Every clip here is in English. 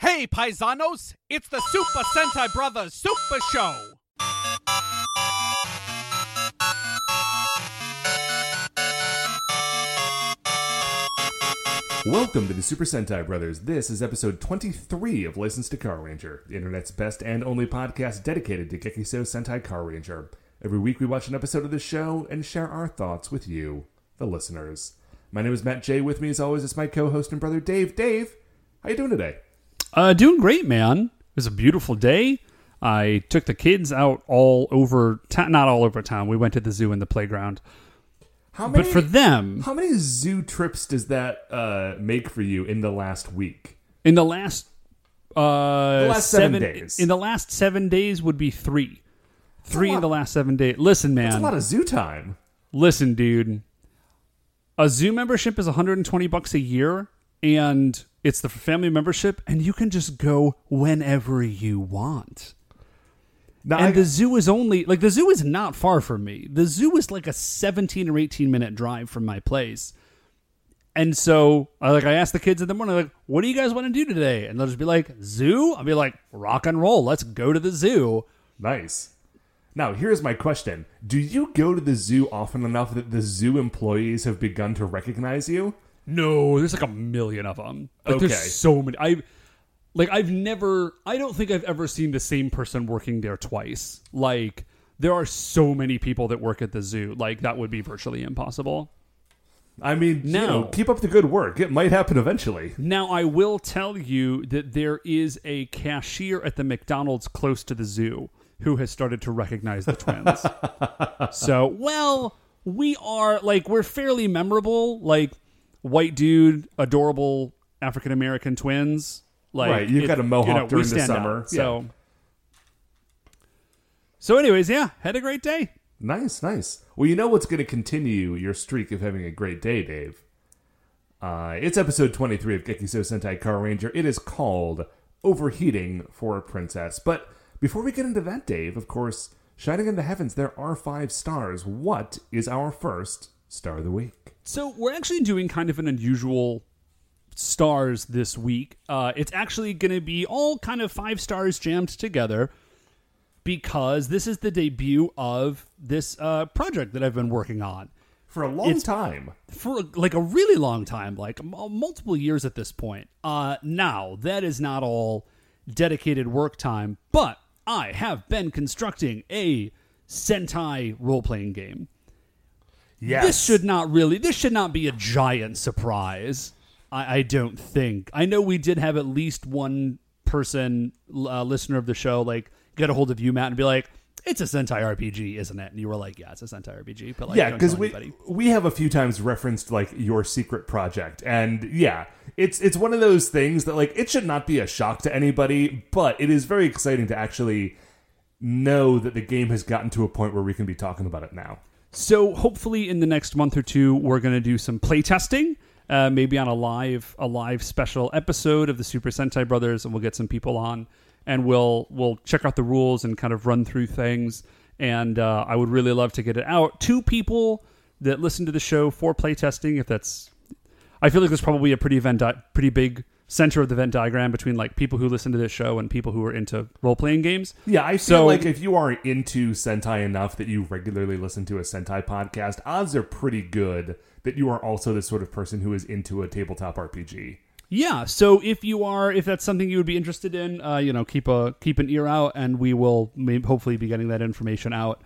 Hey, paisanos! It's the Super Sentai Brothers Super Show! Welcome to the Super Sentai Brothers. This is episode 23 of License to Carranger, the internet's best and only podcast dedicated to Gekiso Sentai Carranger. Every week we watch an episode of the show and share our thoughts with you, the listeners. My name is Matt J. With me, as always, is my co-host and brother Dave. Dave, how you doing today? Uh, doing great, man. It was a beautiful day. I took the kids out all over town, not all over town. We went to the zoo and the playground. How many, But for them, how many zoo trips does that uh, make for you in the last week? in the last uh, The last seven days. in the last seven days would be three, three in the last seven days. Listen, man, That's a lot of zoo time. listen, dude. A zoo membership is 120 bucks a year, and it's the family membership, and you can just go whenever you want. Now, And I- the zoo is only like the zoo is not far from me. The zoo is like a 17 or 18 minute drive from my place. And so, I like I asked the kids in the morning, like, "What do you guys want to do today?" And they'll just be like, "Zoo." I'll be like, "Rock and roll, let's go to the zoo." Nice. Now, here's my question. Do you go to the zoo often enough that the zoo employees have begun to recognize you? No, there's like a million of them. Like, Okay. there's so many. I like I've never. I don't think I've ever seen the same person working there twice. Like there are so many people that work at the zoo. Like that would be virtually impossible. I mean, you No. know, keep up the good work. It might happen eventually. Now, I will tell you that there is a cashier at the McDonald's close to the zoo who has started to recognize the twins. so, well, we are like we're fairly memorable, like white dude, adorable African American twins. Like Right, you've got a mohawk we during the summer, out. So, so, anyways, yeah, had a great day. Nice, nice. Well, you know what's going to continue your streak of having a great day, Dave? Uh, it's episode 23 of Gekiso Sentai Carranger. It is called Overheating for a Princess. But before we get into that, Dave, of course, shining in the heavens, there are five stars. What is our first star of the week? So we're actually doing kind of an unusual stars this week. Uh, it's actually going to be all kind of five stars jammed together because this is the debut of this uh, project that I've been working on For a long It's- time. for like a really long time, like m- multiple years at this point. Uh, now that is not all dedicated work time, but I have been constructing a Sentai role playing game. Yes. This should not really. This should not be a giant surprise. I, I don't think. I know we did have at least one person, uh, listener of the show, like get a hold of you, Matt, and be like, "It's a Sentai RPG, isn't it?" And you were like, "Yeah, it's a Sentai RPG." But like, yeah, because we anybody. we have a few times referenced like your secret project, and yeah, it's it's one of those things that like it should not be a shock to anybody, but it is very exciting to actually know that the game has gotten to a point where we can be talking about it now. So hopefully, in the next month or two, we're going to do some playtesting. Uh, maybe on a live a live special episode of the Super Sentai Brothers, and we'll get some people on, and we'll we'll check out the rules and kind of run through things. And uh, I would really love to get it out to people that listen to the show for playtesting. If that's, I feel like there's probably a pretty Venn di- pretty big center of the Venn diagram between like people who listen to this show and people who are into role playing games. Yeah, I feel So- like if you are into Sentai enough that you regularly listen to a Sentai podcast, odds are pretty good that you are also the sort of person who is into a tabletop RPG. Yeah, so if you are, if that's something you would be interested in, uh, you know, keep a keep an ear out, and we will maybe hopefully be getting that information out.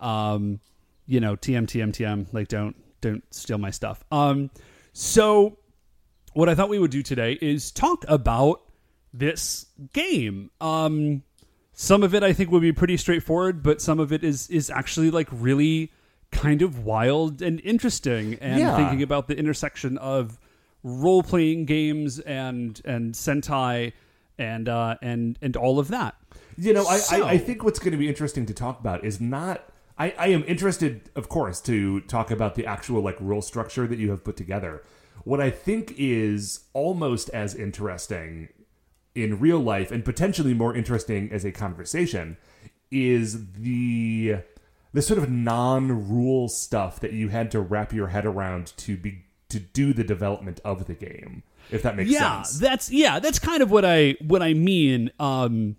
Um, you know, TM TM TM, like don't don't steal my stuff. Um, so what I thought we would do today is talk about this game. Um, some of it I think would be pretty straightforward, but some of it is is actually like really kind of wild and interesting, and Yeah. thinking about the intersection of role playing games and and Sentai and uh, and and all of that. You know, I, So- I, I think what's going to be interesting to talk about is not. I, I am interested, of course, to talk about the actual like rule structure that you have put together. What I think is almost as interesting in real life and potentially more interesting as a conversation is the the sort of non-rule stuff that you had to wrap your head around to be to do the development of the game. if that makes yeah, sense. that's yeah, that's kind of what I what I mean. Um,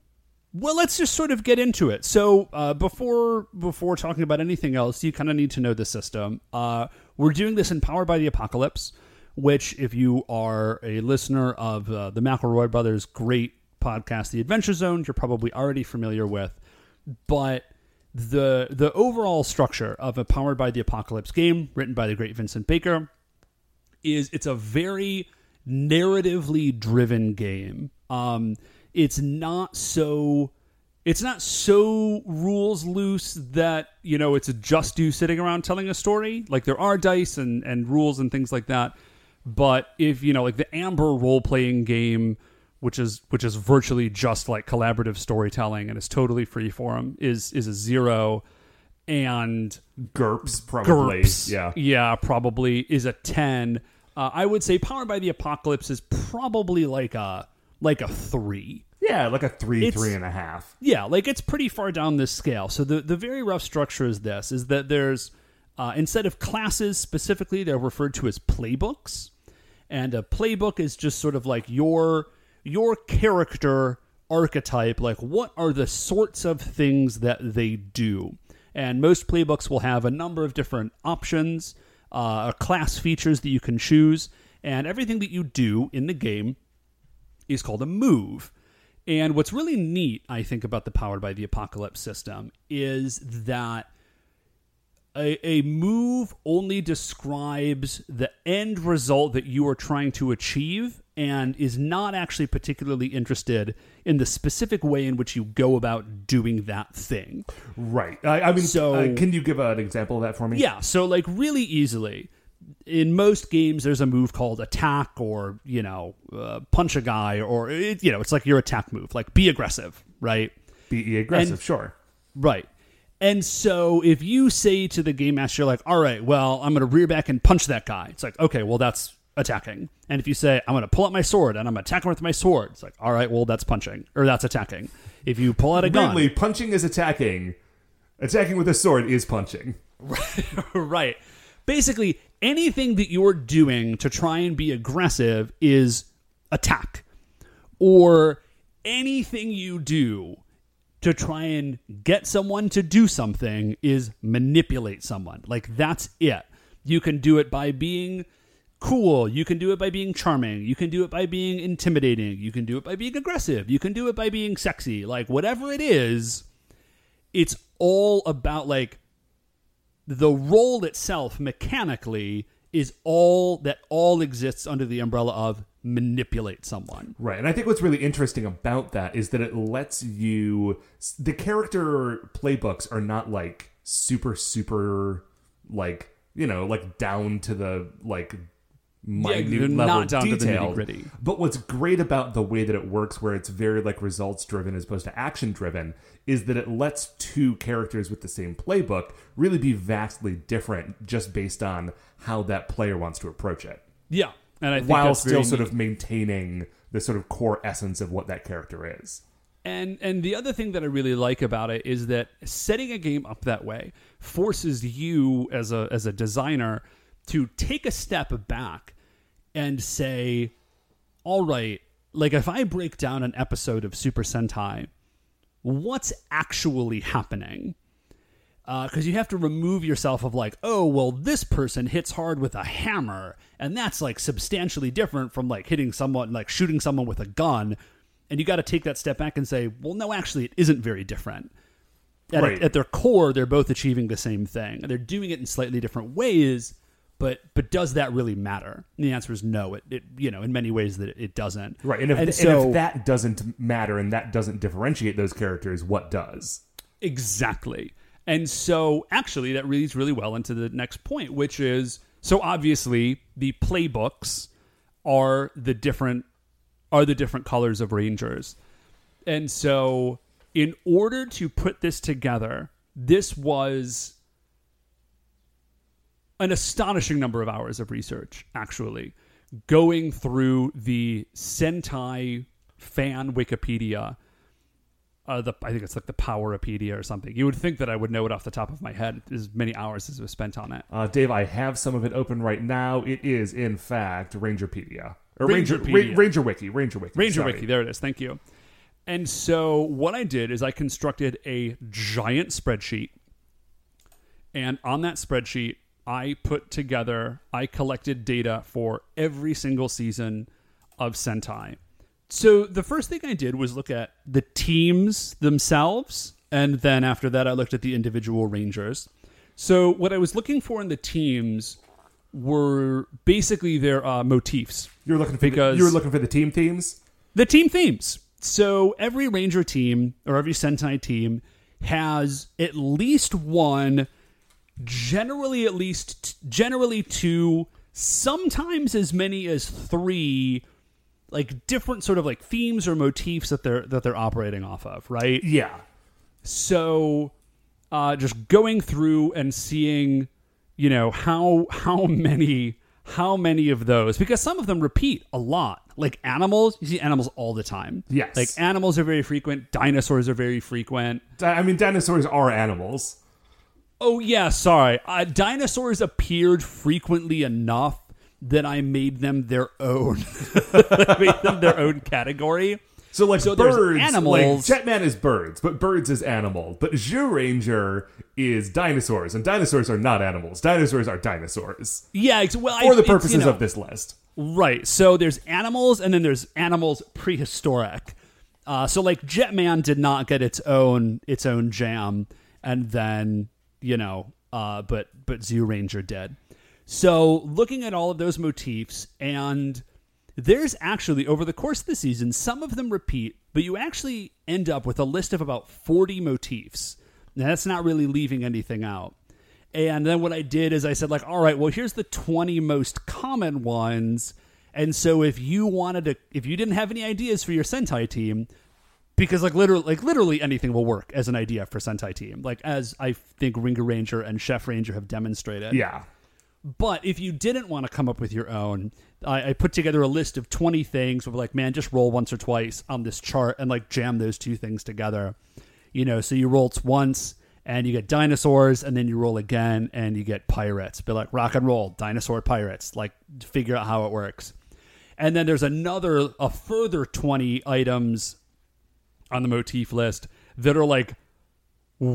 well, let's just sort of get into it. So uh, before before talking about anything else, you kind of need to know the system. Uh, we're doing this in Powered by the Apocalypse, which, if you are a listener of uh, the McElroy brothers' great podcast, The Adventure Zone, you're probably already familiar with. But the the overall structure of a Powered by the Apocalypse game, written by the great Vincent Baker, is it's a very narratively driven game. Um, it's not so it's not so rules loose that you know it's just you sitting around telling a story. Like there are dice and and rules and things like that. But if you know, like the Amber role playing game, which is which is virtually just like collaborative storytelling and is totally free form, is is a zero. And GURPS probably. GURPS, Yeah. yeah, probably is a ten. Uh, I would say Powered by the Apocalypse is probably like a like a three. Yeah, like a three, It's- three and a half. Yeah, like it's pretty far down this scale. So the the very rough structure is this: is that there's uh, instead of classes specifically, they're referred to as playbooks, and a playbook is just sort of like your your character archetype. Like, what are the sorts of things that they do? And most playbooks will have a number of different options, uh, class features that you can choose, and everything that you do in the game is called a move. And what's really neat, I think, about the Powered by the Apocalypse system is that a, a move only describes the end result that you are trying to achieve and is not actually particularly interested in the specific way in which you go about doing that thing. Right. I, I mean, So- uh, can you give an example of that for me? Yeah, so like really easily, in most games, there's a move called attack or you know uh, punch a guy or it, you know it's like your attack move, like be aggressive, right? Be aggressive, And- sure. Right. And so if you say to the game master, like, all right, well, I'm going to rear back and punch that guy, it's like, okay, well, that's attacking. And if you say, I'm going to pull out my sword and I'm going to attack him with my sword, it's like, all right, well, that's punching or that's attacking. If you pull out a gun, Weirdly, punching is attacking. Attacking with a sword is punching. right. Basically, anything that you're doing to try and be aggressive is attack. Or anything you do to try and get someone to do something is manipulate someone. Like, that's it. You can do it by being cool. You can do it by being charming. You can do it by being intimidating. You can do it by being aggressive. You can do it by being sexy. Like, whatever it is, it's all about, like, the role itself mechanically is all that all exists under the umbrella of manipulate someone. Right. And I think what's really interesting about that is that it lets you. The character playbooks are not like super, super, like, you know, like down to the, like, minute they're level down to the. But what's great about the way that it works, where it's very like results driven as opposed to action driven, is that it lets two characters with the same playbook really be vastly different just based on how that player wants to approach it, Yeah. And I think while still sort neat. of maintaining the sort of core essence of what that character is. And and the other thing that I really like about it is that setting a game up that way forces you as a as a designer to take a step back and say, all right, like if I break down an episode of Super Sentai, what's actually happening? Uh, because you have to remove yourself of like, oh, well, this person hits hard with a hammer, and that's like substantially different from like hitting someone, like shooting someone with a gun. And you got to take that step back and say, well, no, actually, it isn't very different. At, Right. at their core, they're both achieving the same thing. They're doing it in slightly different ways, but but does that really matter? And the answer is no. It, it you know in many ways that it, doesn't. Right. And if, and so if that doesn't matter and that doesn't differentiate those characters, what does? Exactly. And so actually that leads really well into the next point, which is so obviously the playbooks are the different are the different colors of rangers. And so in order to put this together, this was an astonishing number of hours of research, actually, going through the Sentai fan Wikipedia. Uh, the I think it's like the Poweropedia or something. You would think that I would know it off the top of my head, as many hours as was spent on it. Uh, Dave, I have some of it open right now. It is, in fact, Rangerpedia. or Ranger Ra- Ranger Wiki, Ranger Wiki, Ranger sorry. Wiki, there it is. Thank you. And so what I did is I constructed a giant spreadsheet. And on that spreadsheet, I put together, I collected data for every single season of Sentai. So the first thing I did was look at the teams themselves. And then after that, I looked at the individual Rangers. So what I was looking for in the teams were basically their uh, motifs. You're looking for Because- the, you were looking for the team themes. The team themes. So every Ranger team or every Sentai team has at least one, generally at least generally two, sometimes as many as three, like different sort of like themes or motifs that they're that they're operating off of, right? Yeah, so uh, just going through and seeing you know how how many how many of those because some of them repeat a lot like animals you see animals all the time Yes. like animals are very frequent dinosaurs are very frequent I mean dinosaurs are animals. oh yeah sorry uh, dinosaurs appeared frequently enough that i made them their own I made them their own category So like So there's birds, animals- like Jetman is birds, but birds is animal. But Zyuranger is dinosaurs, and dinosaurs are not animals. Dinosaurs are dinosaurs yeah well for I- the it's, you purposes know- of this list. Right. So there's animals, and then there's animals prehistoric. Uh, so like Jetman did not get its own its own jam, and then you know, uh, but but Zyuranger did. So looking at all of those motifs, and there's actually over the course of the season, some of them repeat, but you actually end up with a list of about 40 motifs. Now that's not really leaving anything out. And then what I did is I said, like, all right, well, here's the 20 most common ones. And so if you wanted to, if you didn't have any ideas for your Sentai team, because like literally, like literally anything will work as an idea for Sentai team, like as I think Ringer Ranger and Chef Ranger have demonstrated. Yeah, But if you didn't want to come up with your own, I, I put together a list of 20 things where, like, man, just roll once or twice on this chart and, like, jam those two things together. You know, so you roll once and you get dinosaurs, and then you roll again and you get pirates. Be like, rock and roll, dinosaur pirates. Like, figure out how it works. And then there's another, a further 20 items on the motif list that are, like,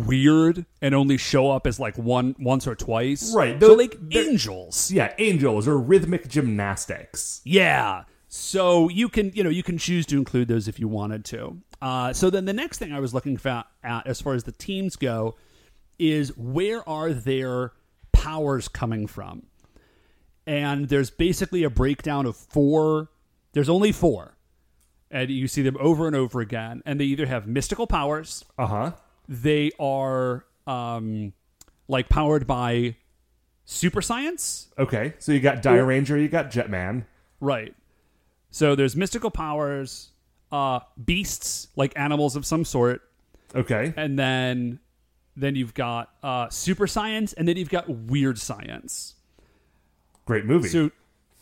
weird and only show up as like one once or twice Right, so they're- like they're- angels yeah, angels or rhythmic gymnastics. yeah. So you can, you know, you can choose to include those if you wanted to. Uh, so then the next thing I was looking fa- at, as far as the teams go, is where are their powers coming from? And there's basically a breakdown of four. There's only four, and you see them over and over again. And they either have mystical powers, Uh huh. They are um, like powered by super science, Okay, so you got Dairanger, you got Jetman. Right. So there's mystical powers, uh, beasts like animals of some sort, Okay, and then then you've got uh, super science, and then you've got weird science. great movie. So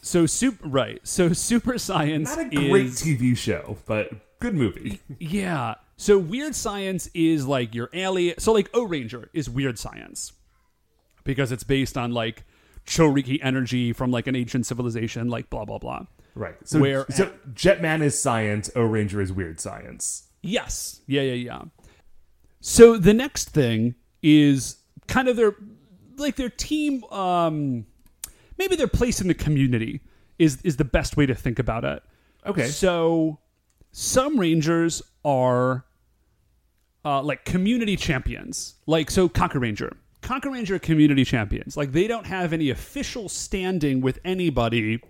so super right. So super science Not a great is TV show, but good movie. yeah. So weird science is like your alien. So like Ohranger is weird science because it's based on like Choriki energy from like an ancient civilization, like blah blah blah. Right. So, Where- so Jetman is science, Ohranger is weird science. Yes. Yeah, yeah, yeah. So the next thing is kind of their like their team um maybe their place in the community is is the best way to think about it. Okay. So some rangers are uh, like community champions. Like so Kakuranger. Conquer Ranger community champions. Like they don't have any official standing with anybody.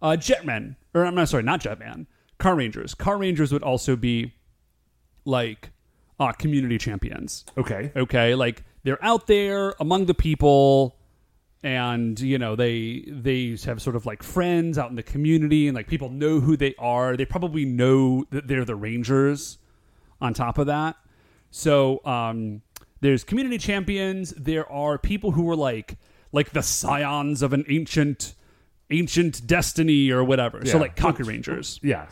Uh, Jetman, or I'm not sorry, not Jetman. Carrangers. Car Rangers would also be like uh, community champions. Okay. Okay, like they're out there among the people, and you know they they have sort of like friends out in the community, and like people know who they are. They probably know that they're the Rangers. On top of that, so um, there's community champions. There are people who are like like the scions of an ancient ancient destiny or whatever. So like Kakurangers Yeah.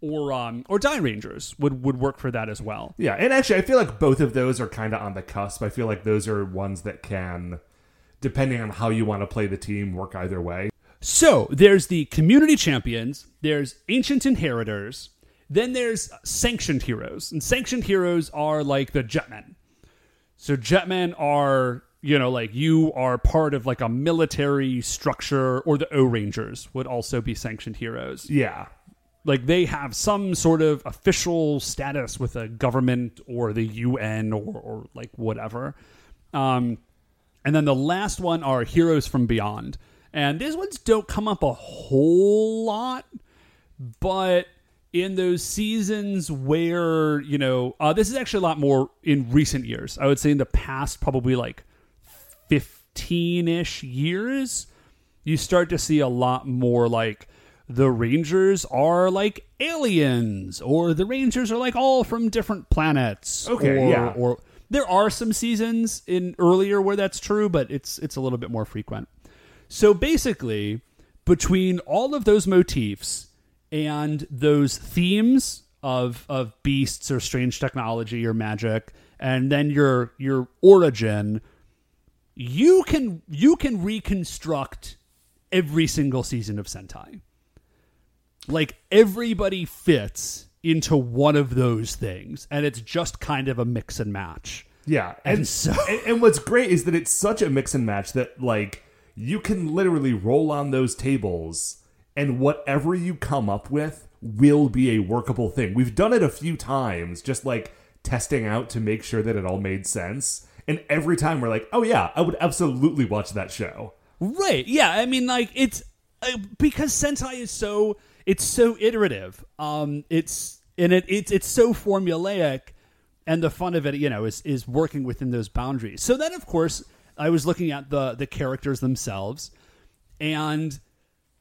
or um or Dairangers would would work for that as well. Yeah, and actually, I feel like both of those are kind of on the cusp. I feel like those are ones that can, depending on how you want to play the team, work either way. So there's the community champions, there's ancient inheritors, then there's sanctioned heroes. And sanctioned heroes are like the jetmen. So jetmen are, you know, like you are part of like a military structure, or the Ohrangers would also be sanctioned heroes. Yeah. Like they have some sort of official status with a government or the UN or, or like whatever. Um, and then the last one are Heroes from Beyond. And these ones don't come up a whole lot, but in those seasons where, you know, uh, this is actually a lot more in recent years. I would say in the past, probably like 15 ish years, you start to see a lot more like the Rangers are like aliens, or the Rangers are like all from different planets. Okay, or, yeah. Or there are some seasons in earlier where that's true, but it's it's a little bit more frequent. So basically, between all of those motifs and those themes of of beasts or strange technology or magic, and then your your origin, you can you can reconstruct every single season of Sentai. Like everybody fits into one of those things, and it's just kind of a mix and match. Yeah, And and so- and, and what's great is that it's such a mix and match that like you can literally roll on those tables, and whatever you come up with will be a workable thing. We've done it a few times, just like testing out to make sure that it all made sense. And every time we're like, oh yeah, I would absolutely watch that show. Right. Yeah. I mean, like it's uh, because Sentai is so it's so iterative. Um, it's and it it's it's so formulaic, and the fun of it, you know, is is working within those boundaries. So then, of course, I was looking at the the characters themselves, and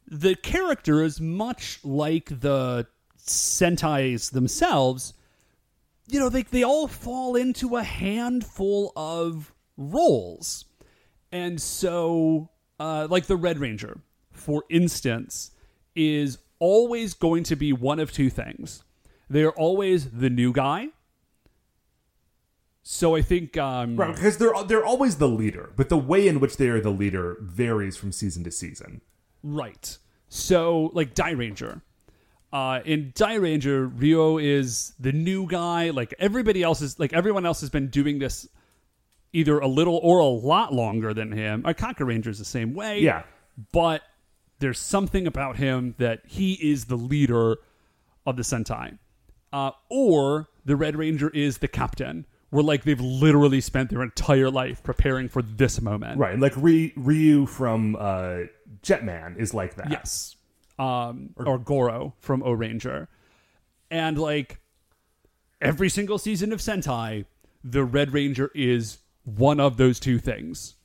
the characters, much like the Sentais themselves, you know, they they all fall into a handful of roles. And so, uh, like the Red Ranger, for instance, is always going to be one of two things. They're always the new guy. So I think, um, Right, because they're they're always the leader, but the way in which they are the leader varies from season to season. Right. So, like Dairanger. Uh, in Die Ranger, Ryo is the new guy. Like everybody else is, like everyone else has been doing this either a little or a lot longer than him. Our Kakuranger is the same way. Yeah. but there's something about him that he is the leader of the Sentai. Uh, or the Red Ranger is the captain, where like they've literally spent their entire life preparing for this moment. Right, like Ry- Ryu from uh, Jetman is like that. Yes. Um, or Goro from Ohranger. And like every single season of Sentai, the Red Ranger is one of those two things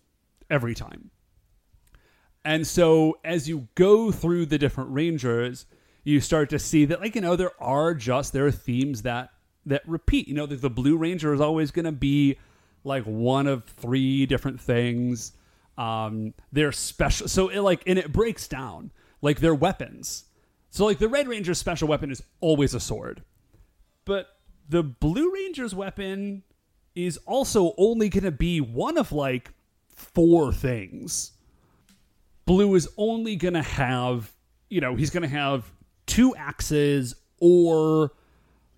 every time. And so as you go through the different Rangers, you start to see that like you know there are just there are themes that that repeat. You know, the, the Blue Ranger is always going to be like one of three different things. Um, they're special, so it like and it breaks down like their weapons. So like the Red Ranger's special weapon is always a sword, but the Blue Ranger's weapon is also only going to be one of like four things. Blue is only going to have, you know, he's going to have two axes or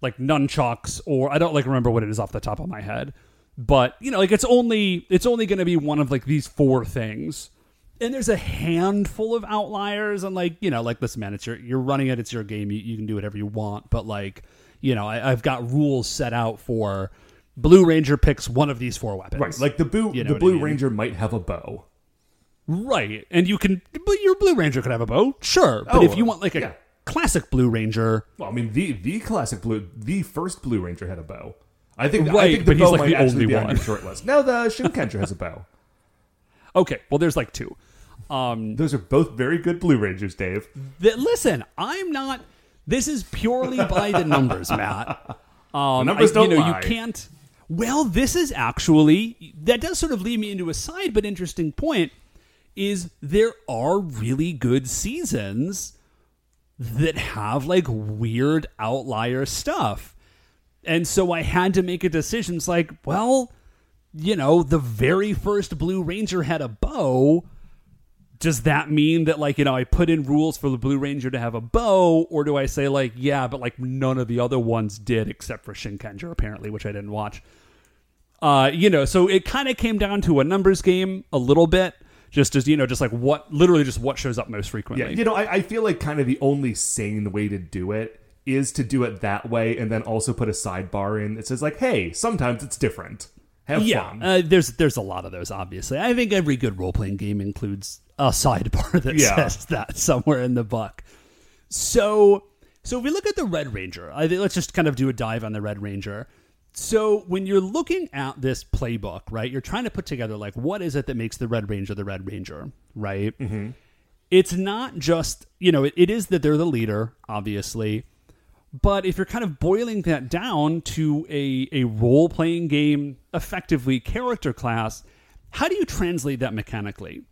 like nunchucks or I don't like remember what it is off the top of my head. But, you know, like it's only it's only going to be one of like these four things. And there's a handful of outliers and like, you know, like listen man, it's your you're running it, it's your game, you, you can do whatever you want, but like, you know, I, I've got rules set out for Blue Ranger picks one of these four weapons. Right, like the blue You know the what I Blue mean? Ranger might have a bow. Right. And you can but your Blue Ranger could have a bow, sure. But Oh, if you want like a yeah. classic Blue Ranger, Well, I mean the the classic blue the first Blue Ranger had a bow. I think I think the but he's bow like might the actually only be on one. your short list. No, the Shinkenger has a bow. okay, well there's like two. Um Those are both very good Blue Rangers, Dave. Th- listen, I'm not. This is purely by the numbers, Matt. Um, numbers don't you know, lie. You can't. Well, this is actually that does sort of lead me into a side but interesting point. Is there are really good seasons that have like weird outlier stuff, and so I had to make a decision. It's like, well, you know, the very first Blue Ranger had a bow does that mean that like you know I put in rules for the Blue Ranger to have a bow, or do I say like yeah, but like none of the other ones did except for Shinkenger apparently, which I didn't watch. Uh, you know, so it kind of came down to a numbers game a little bit, just as you know, just like what literally just what shows up most frequently. Yeah, you know, I, I feel like kind of the only sane way to do it is to do it that way, and then also put a sidebar in that says like, "Hey, sometimes it's different. Have yeah, fun." uh, there's there's a lot of those. Obviously, I think every good role playing game includes a sidebar that Yeah. says that somewhere in the book. So, so if we look at the Red Ranger, I think let's just kind of do a dive on the Red Ranger. So, when you're looking at this playbook, right, you're trying to put together like what is it that makes the Red Ranger the Red Ranger, right? Mm-hmm. It's not just you know it, it is that they're the leader, obviously, but if you're kind of boiling that down to a, a role playing game, effectively character class, how do you translate that mechanically?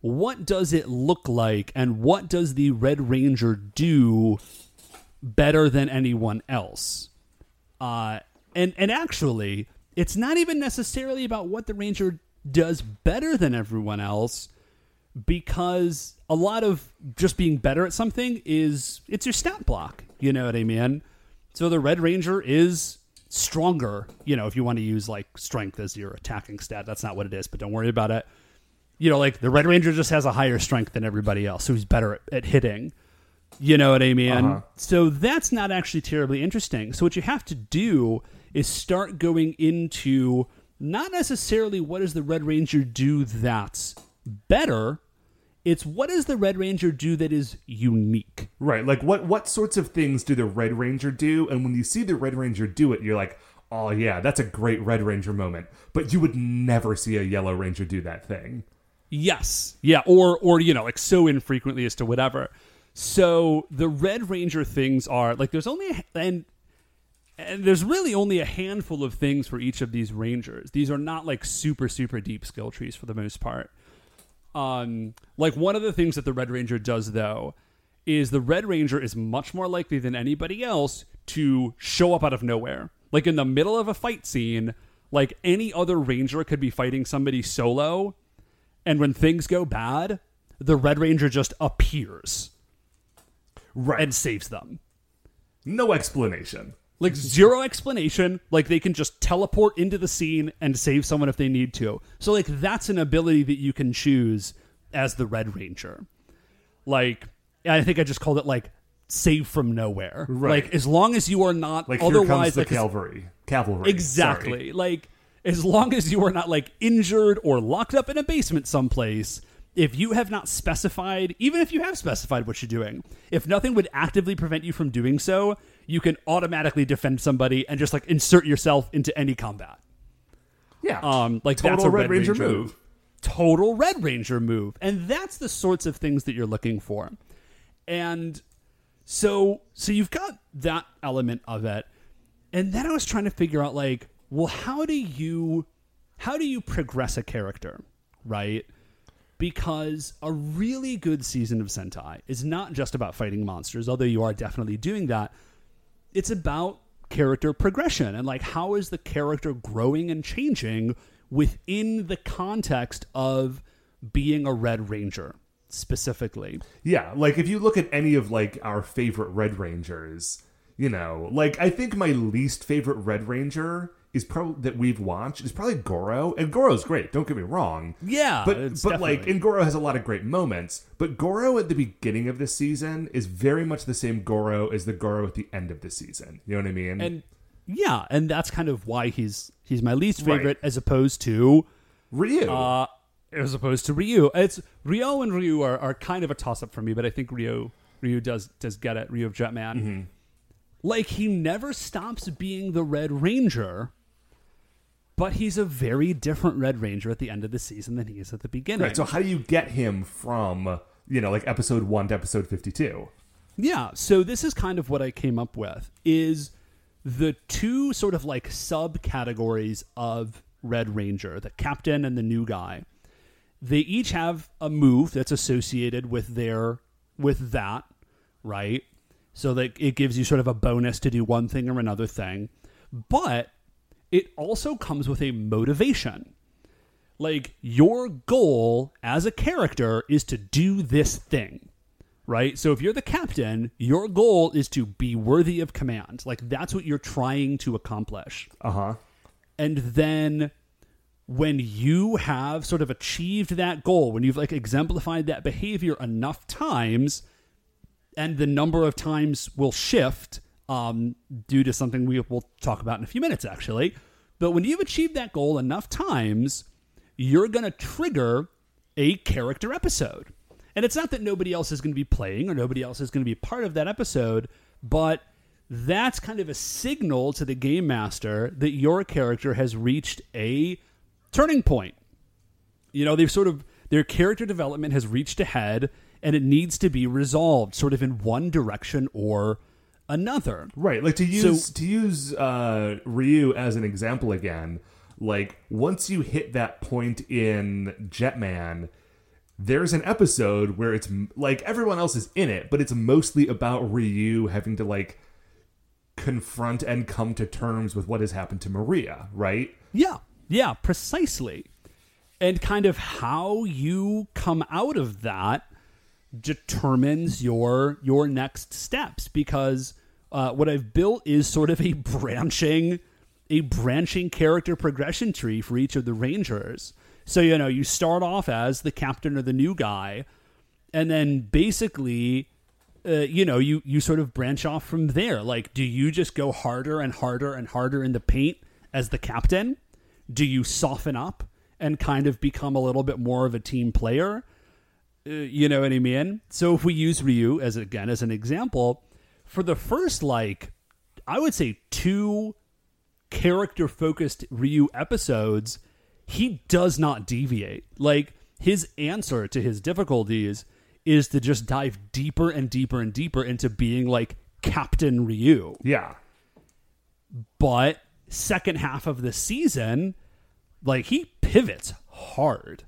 What does it look like, and what does the Red Ranger do better than anyone else? Uh, and and actually, it's not even necessarily about what the Ranger does better than everyone else because a lot of just being better at something is it's your stat block. You know what I mean? So the Red Ranger is stronger. You know, if you want to use like strength as your attacking stat, that's not what it is, but don't worry about it. You know, like the Red Ranger just has a higher strength than everybody else, so he's better at, at hitting. You know what I mean? Uh-huh. So that's not actually terribly interesting. So what you have to do is start going into not necessarily what does the Red Ranger do that's better. It's what does the Red Ranger do that is unique. Right. Like what what sorts of things do the Red Ranger do? And when you see the Red Ranger do it, you're like, "Oh yeah, that's a great Red Ranger moment." But you would never see a Yellow Ranger do that thing. Yes. Yeah, or or you know, like so infrequently as to whatever. So the Red Ranger things are like there's only a, and and there's really only a handful of things for each of these rangers. These are not like super super deep skill trees for the most part. Um like one of the things that the Red Ranger does though is the Red Ranger is much more likely than anybody else to show up out of nowhere. Like in the middle of a fight scene, like any other ranger could be fighting somebody solo and when things go bad, the Red Ranger just appears Right. and saves them. no explanation. Like zero explanation. Like they can just teleport into the scene and save someone if they need to. So like that's an ability that you can choose as the Red Ranger. Like I think I just called it like save from nowhere. Right. Like as long as you are not Like here otherwise comes the like, cavalry. Cavalry. Exactly. Sorry. Like as long as you are not like injured or locked up in a basement someplace, if you have not specified, even if you have specified what you're doing, if nothing would actively prevent you from doing so, you can automatically defend somebody and just like insert yourself into any combat. Yeah. Um, like Total that's a Red Ranger move. Total Red Ranger move, and that's the sorts of things that you're looking for. And so, so you've got that element of it, and then I was trying to figure out like, well, how do you, how do you progress a character, right? Because a really good season of Sentai is not just about fighting monsters, although you are definitely doing that it's about character progression and like how is the character growing and changing within the context of being a red ranger specifically? Yeah, like if you look at any of like our favorite Red Rangers, you know, like I think my least favorite Red Ranger is probably that we've watched is probably Goro, and Goro's great. Don't get me wrong. Yeah, but but like, and Goro has a lot of great moments. But Goro at the beginning of this season is very much the same Goro as the Goro at the end of the season. You know what I mean? and yeah and that's kind of why he's he's my least Right. favorite as opposed to Ryu, uh as opposed to Ryu. It's Ryo and Ryu are, are kind of a toss up for me, but I think Ryu Ryu does does get it. Ryu of Jetman. Mm-hmm. Like he never stops being the Red Ranger, but he's a very different Red Ranger at the end of the season than he is at the beginning. right? So how do you get him from you know like episode one to episode fifty two? Yeah, so this is kind of what I came up with is the two sort of like subcategories of Red Ranger, the captain and the new guy. They each have a move that's associated with their with that, right? So that it gives you sort of a bonus to do one thing or another thing. But it also comes with a motivation. Like your goal as a character is to do this thing. Right? So if you're the captain, your goal is to be worthy of command. Like that's what you're trying to accomplish. Uh huh. And then when you have sort of achieved that goal, when you've like exemplified that behavior enough times, and the number of times will shift um, due to something we will talk about in a few minutes, actually. But when you've achieved that goal enough times, you're going to trigger a character episode. And it's not that nobody else is going to be playing or nobody else is going to be part of that episode, but that's kind of a signal to the game master that your character has reached a turning point. You know, they've sort of their character development has reached a head and it needs to be resolved sort of in one direction or another. Right. Like to use to use uh, Ryu as an example again. Like once you hit that point in Jetman, there's an episode where it's like everyone else is in it, but it's mostly about Ryu having to like confront and come to terms with what has happened to Maria. Right. Yeah, yeah, precisely. And kind of how you come out of that determines your your next steps because uh, what I've built is sort of a branching a branching character progression tree for each of the rangers. So you know you start off as the captain or the new guy, and then basically. Uh, you know, you you sort of branch off from there. Like, do you just go harder and harder and harder in the paint as the captain? Do you soften up and kind of become a little bit more of a team player? Uh, you know what I mean? So if we use Ryu as again as an example, for the first like I would say two character focused Ryu episodes, he does not deviate. Like his answer to his difficulties is to just dive deeper and deeper and deeper into being like Captain Ryu. Yeah. But second half of the season, like he pivots hard.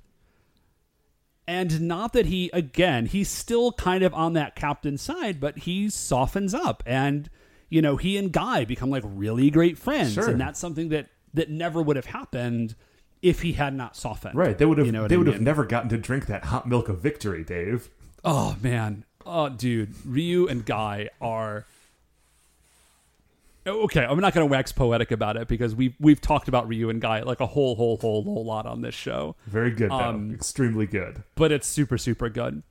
And not that he, again, he's still kind of on that captain side, but he softens up. And, you know, he and Guy become like really great friends. Sure. And that's something that, that never would have happened if he had not softened. Right. They would have You know they I would mean? have never gotten to drink that hot milk of victory, Dave. Oh, man. Oh, dude. Ryu and Guy are. Okay, I'm not going to wax poetic about it because we've we've talked about Ryu and Guy like a whole whole whole whole lot on this show. Very good though. Um, Extremely good. but it's super super good.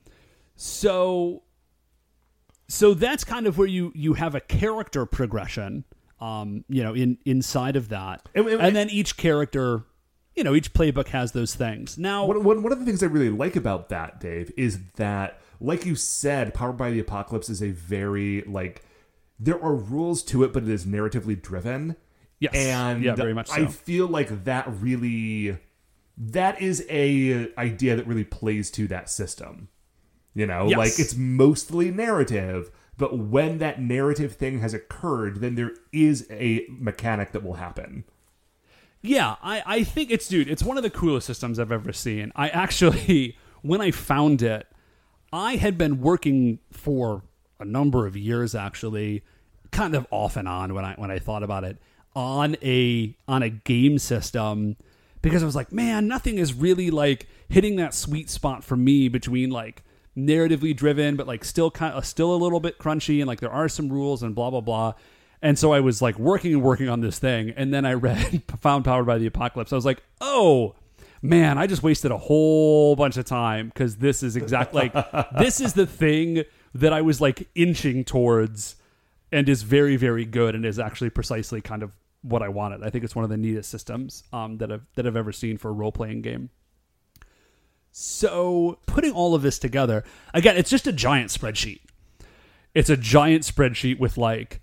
So so that's kind of where you you have a character progression um you know in inside of that. And- And, and- then each character you know each playbook has those things. Now One, one, one of the things I really like about that, Dave, is that, like you said, Powered by the Apocalypse is a very like there are rules to it, but it is narratively driven. Yes. and Yeah, very much I feel like that really that is a idea that really plays to that system. You know, Yes. like it's mostly narrative, but when that narrative thing has occurred, then there is a mechanic that will happen. Yeah, I, I think it's dude, it's one of the coolest systems I've ever seen. I actually when I found it, I had been working for a number of years actually, kind of off and on when I when I thought about it, on a on a game system because I was like, man, nothing is really like hitting that sweet spot for me between like narratively driven but like still kind of still a little bit crunchy and like there are some rules and blah blah blah. And so I was like working and working on this thing, and then I read Found Powered by the Apocalypse. I was like, oh man, I just wasted a whole bunch of time because this is exactly like this is the thing that I was like inching towards, and is very very good, and is actually precisely kind of what I wanted. I think it's one of the neatest systems um, that I've that I've ever seen for a role playing game. So putting all of this together, again, it's just a giant spreadsheet. It's a giant spreadsheet with like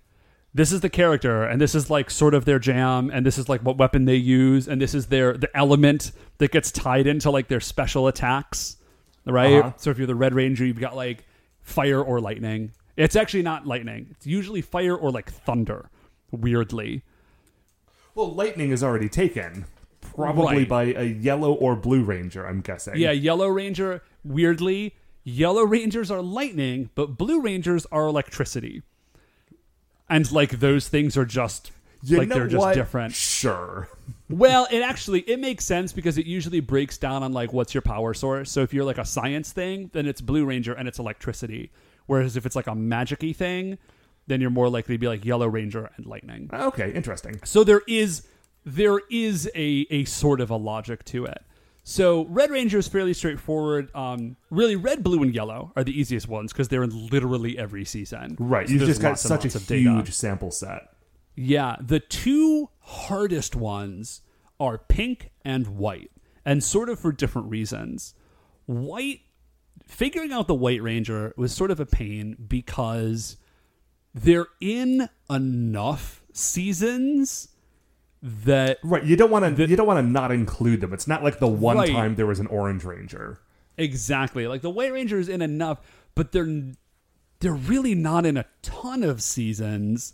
this is the character and this is like sort of their jam and this is like what weapon they use and this is their the element that gets tied into like their special attacks right Uh-huh. so if you're the red ranger you've got like fire or lightning it's actually not lightning it's usually fire or like thunder weirdly Well, lightning is already taken, probably Right. by a yellow or blue ranger. I'm guessing. yeah yellow ranger weirdly yellow rangers are lightning but blue rangers are electricity and like those things are just You like know they're just what? different. Sure. Well, it actually it makes sense because it usually breaks down on like what's your power source. So if you're like a science thing, then it's Blue Ranger and it's electricity. Whereas if it's like a magicy thing, then you're more likely to be like Yellow Ranger and lightning. Okay, interesting. So there is there is a a sort of a logic to it. So Red Ranger is fairly straightforward. Um, really, red, blue, and yellow are the easiest ones because they're in literally every season. Right. So You've just got such a of data. huge sample set. Yeah, the two hardest ones are pink and white, and sort of for different reasons. White, figuring out the White Ranger was sort of a pain because they're in enough seasons that Right. You don't want to. You don't want to not include them. It's not like the one Right. time there was an Orange Ranger. exactly like the White Ranger is in enough, but they're they're really not in a ton of seasons,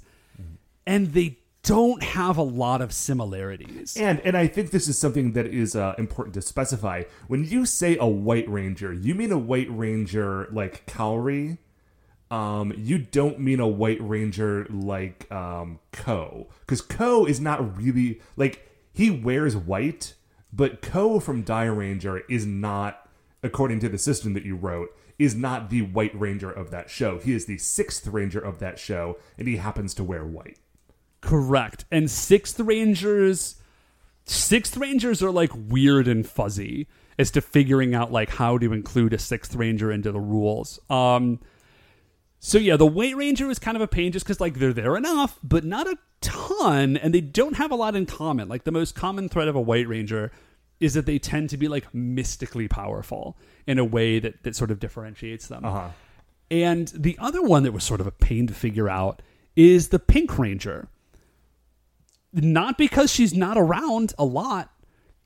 and they don't have a lot of similarities. And and I think this is something that is uh, important to specify. When you say a White Ranger, you mean a White Ranger like Cowrie. Um, you don't mean a White Ranger like um, Ko, because Ko is not really like he wears white, but Ko from Dairanger is not, according to the system that you wrote, is not the White Ranger of that show. He is the sixth Ranger of that show, and he happens to wear white. Correct. And sixth rangers sixth rangers are like weird and fuzzy as to figuring out like how to include a sixth ranger into the rules. Um so yeah, the White Ranger is kind of a pain just because like they're there enough, but not a ton, and they don't have a lot in common. Like the most common thread of a White Ranger is that they tend to be like mystically powerful in a way that that sort of differentiates them. Uh-huh. And the other one that was sort of a pain to figure out is the Pink Ranger. Not because she's not around a lot.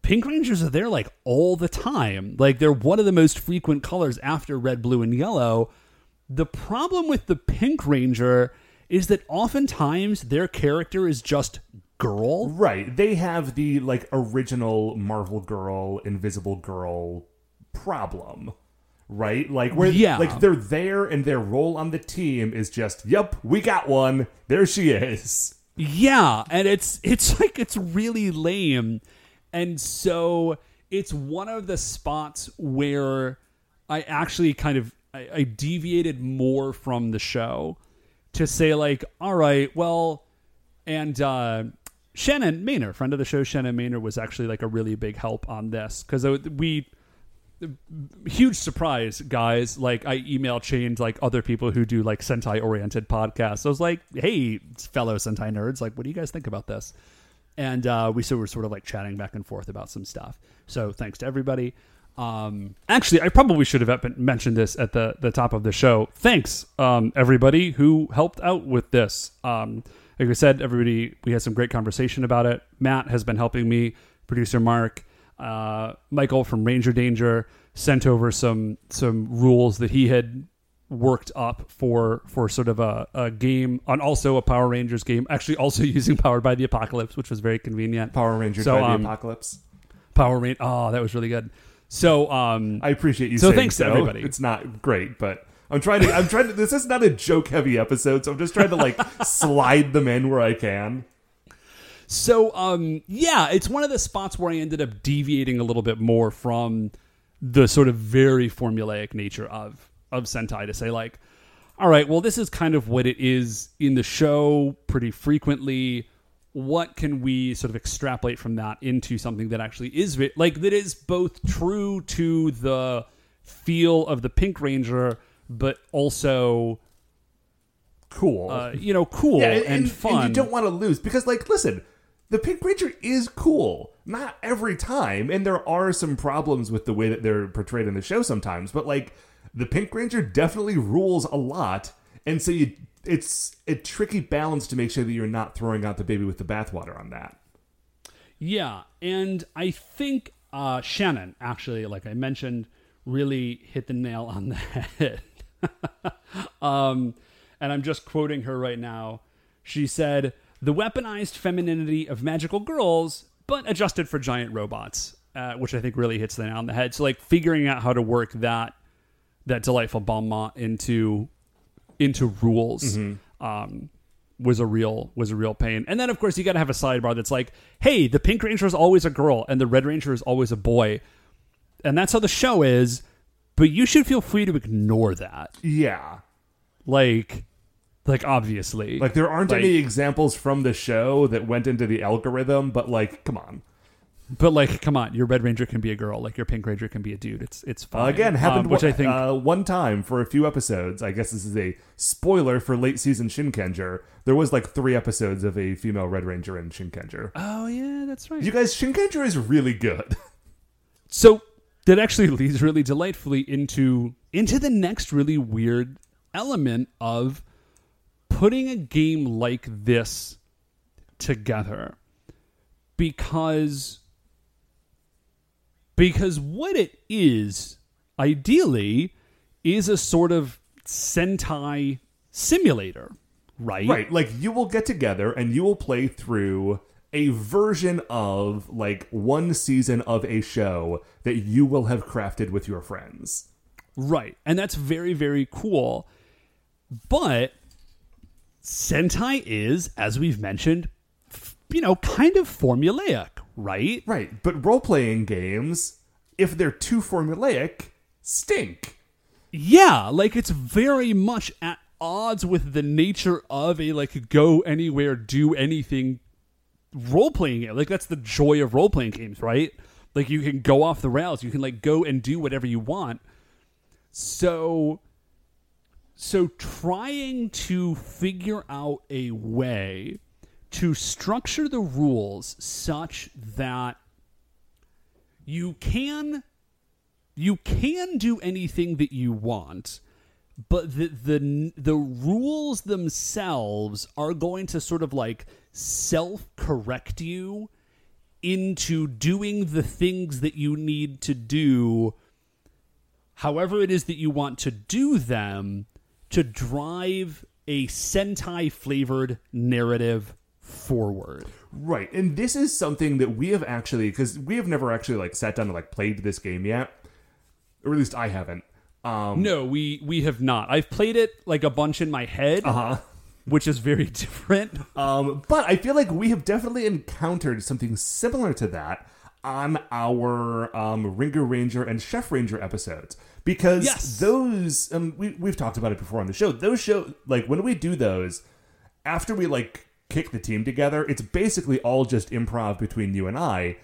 Pink Rangers are there like all the time. Like they're one of the most frequent colors after red, blue, and yellow. The problem with the Pink Ranger is that oftentimes their character is just girl. Right. They have the like original Marvel Girl, Invisible Girl problem. Right? Like where Yeah. like they're there and their role on the team is just, "Yep, we got one. There she is." Yeah, and it's it's like it's really lame. And so it's one of the spots where I actually kind of I, I deviated more from the show to say like, all right, well, and uh Shannon Maynor, friend of the show, Shannon Maynor was actually like a really big help on this because we huge surprise, guys. Like I email chained like other people who do like Sentai oriented podcasts. I was like, hey, fellow Sentai nerds, like, what do you guys think about this? And uh, we so were sort of like chatting back and forth about some stuff. So thanks to everybody. Um, actually, I probably should have mentioned this at the the top of the show. Thanks, um, everybody who helped out with this. Um, like I said, everybody, we had some great conversation about it. Matt has been helping me. Producer Mark, uh, Michael from Ranger Danger sent over some some rules that he had worked up for for sort of a, a game on also a Power Rangers game, actually also using Powered by the Apocalypse, which was very convenient. Power Rangers So, by um, the Apocalypse. Power Ranger, oh, that was really good. So, um, I appreciate you So saying thanks to so. everybody. It's not great, but I'm trying to I'm trying to this is not a joke heavy episode, so I'm just trying to like slide them in where I can. So um yeah, it's one of the spots where I ended up deviating a little bit more from the sort of very formulaic nature of of Sentai to say like all right, well this is kind of what it is in the show pretty frequently. What can we sort of extrapolate from that into something that actually is like that is both true to the feel of the Pink Ranger but also Cool. uh, you know cool yeah, and, fun. you don't want to lose because, like, listen, the Pink Ranger is cool. Not every time, and there are some problems with the way that they're portrayed in the show sometimes. But like, the Pink Ranger definitely rules a lot, and so you, it's a tricky balance to make sure that you're not throwing out the baby with the bathwater on that. Yeah, and I think uh, Shannon actually, like I mentioned, really hit the nail on the head. um, and I'm just quoting her right now. She said, "The weaponized femininity of magical girls, but adjusted for giant robots," uh, which I think really hits the nail on the head. So, like figuring out how to work that that delightful bon mot into into rules. Um, was a real was a real pain. And then of course you got to have a sidebar that's like, "Hey, the Pink Ranger is always a girl and the Red Ranger is always a boy." And that's how the show is, but you should feel free to ignore that. Yeah. Like like obviously. Like there aren't Like- any examples from the show that went into the algorithm, but like, come on. but like come on, your Red Ranger can be a girl, like your Pink Ranger can be a dude. It's it's fine. again, happened Um, which one, I think uh, one time for a few episodes. I guess this is a spoiler for late season Shinkenger. There was like three episodes of a female Red Ranger in Shinkenger. Oh yeah, that's right. You guys, Shinkenger is really good. So that actually leads really delightfully into into the next really weird element of putting a game like this together because because what it is ideally is a sort of sentai simulator right right. Like you will get together and you will play through a version of like one season of a show that you will have crafted with your friends. Right. And that's very, very cool. But Sentai is, as we've mentioned, f- you know, kind of formulaic, right? Right. But role playing games, if they're too formulaic, stink. Yeah, like it's very much at odds with the nature of a like go anywhere, do anything role playing game. Like that's the joy of role playing games, right? Like you can go off the rails, you can like go and do whatever you want. So so trying to figure out a way to structure the rules such that you can you can do anything that you want but the the the rules themselves are going to sort of like self correct you into doing the things that you need to do however it is that you want to do them to drive a sentai flavored narrative forward Right. And this is something that we have actually because we have never actually like sat down and like played this game yet. Or at least I haven't. Um no we we have not i've played it like a bunch in my head uh-huh. which is very different Um, but I feel like we have definitely encountered something similar to that on our um, Ringer Ranger and Chef Ranger episodes because Yes. those um, we we've talked about it before on the show. Those show like when we do those after we like kick the team together, it's basically all just improv between you and I.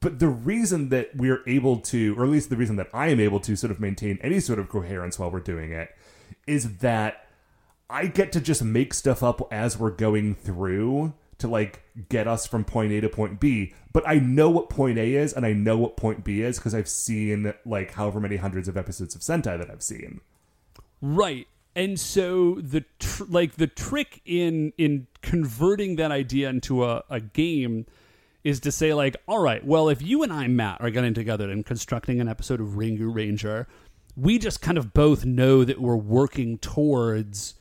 But the reason that we're able to, or at least the reason that I am able to sort of maintain any sort of coherence while we're doing it, is that I get to just make stuff up as we're going through to like get us from point A to point B. But I know what point A is and I know what point B is because I've seen like however many hundreds of episodes of Sentai that I've seen. Right. And so the tr- like the trick in in converting that idea into a, a game is to say like, all right, well, if you and I, Matt, are getting together and constructing an episode of Ringu Ranger, we just kind of both know that we're working towards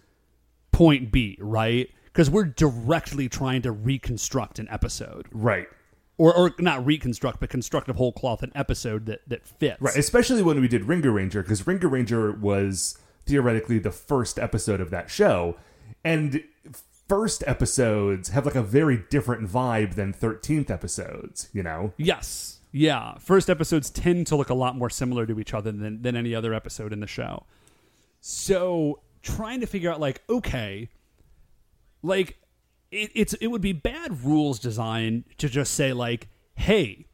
point B, right? Because we're directly trying to reconstruct an episode, Right. or or not reconstruct, but construct of whole cloth an episode that that fits. Right. Especially when we did Ringer Ranger because Ringer Ranger was theoretically the first episode of that show. And first episodes have like a very different vibe than 13th episodes, you know? Yes. Yeah. First episodes tend to look a lot more similar to each other than, than any other episode in the show. So trying to figure out like, okay, like it, it's it would be bad rules design to just say like, hey,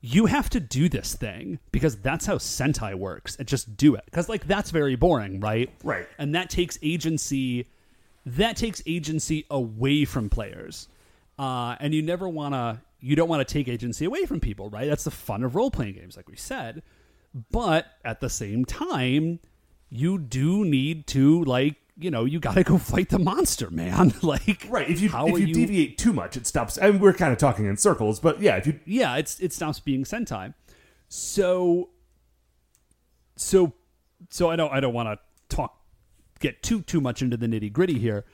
you have to do this thing because that's how Sentai works and just do it. Because like that's very boring, right? Right. And that takes agency that takes agency away from players. Uh, and you never want to you don't want to take agency away from people, right? That's the fun of role playing games, like we said. But at the same time, you do need to like you know you got to go fight the monster, man. like Right. If you if are you, deviate too much, it stops. And we're kind of talking in circles, but yeah, if you yeah, it's it stops being Sentai. So so so I don't I don't want to talk get too too much into the nitty gritty here,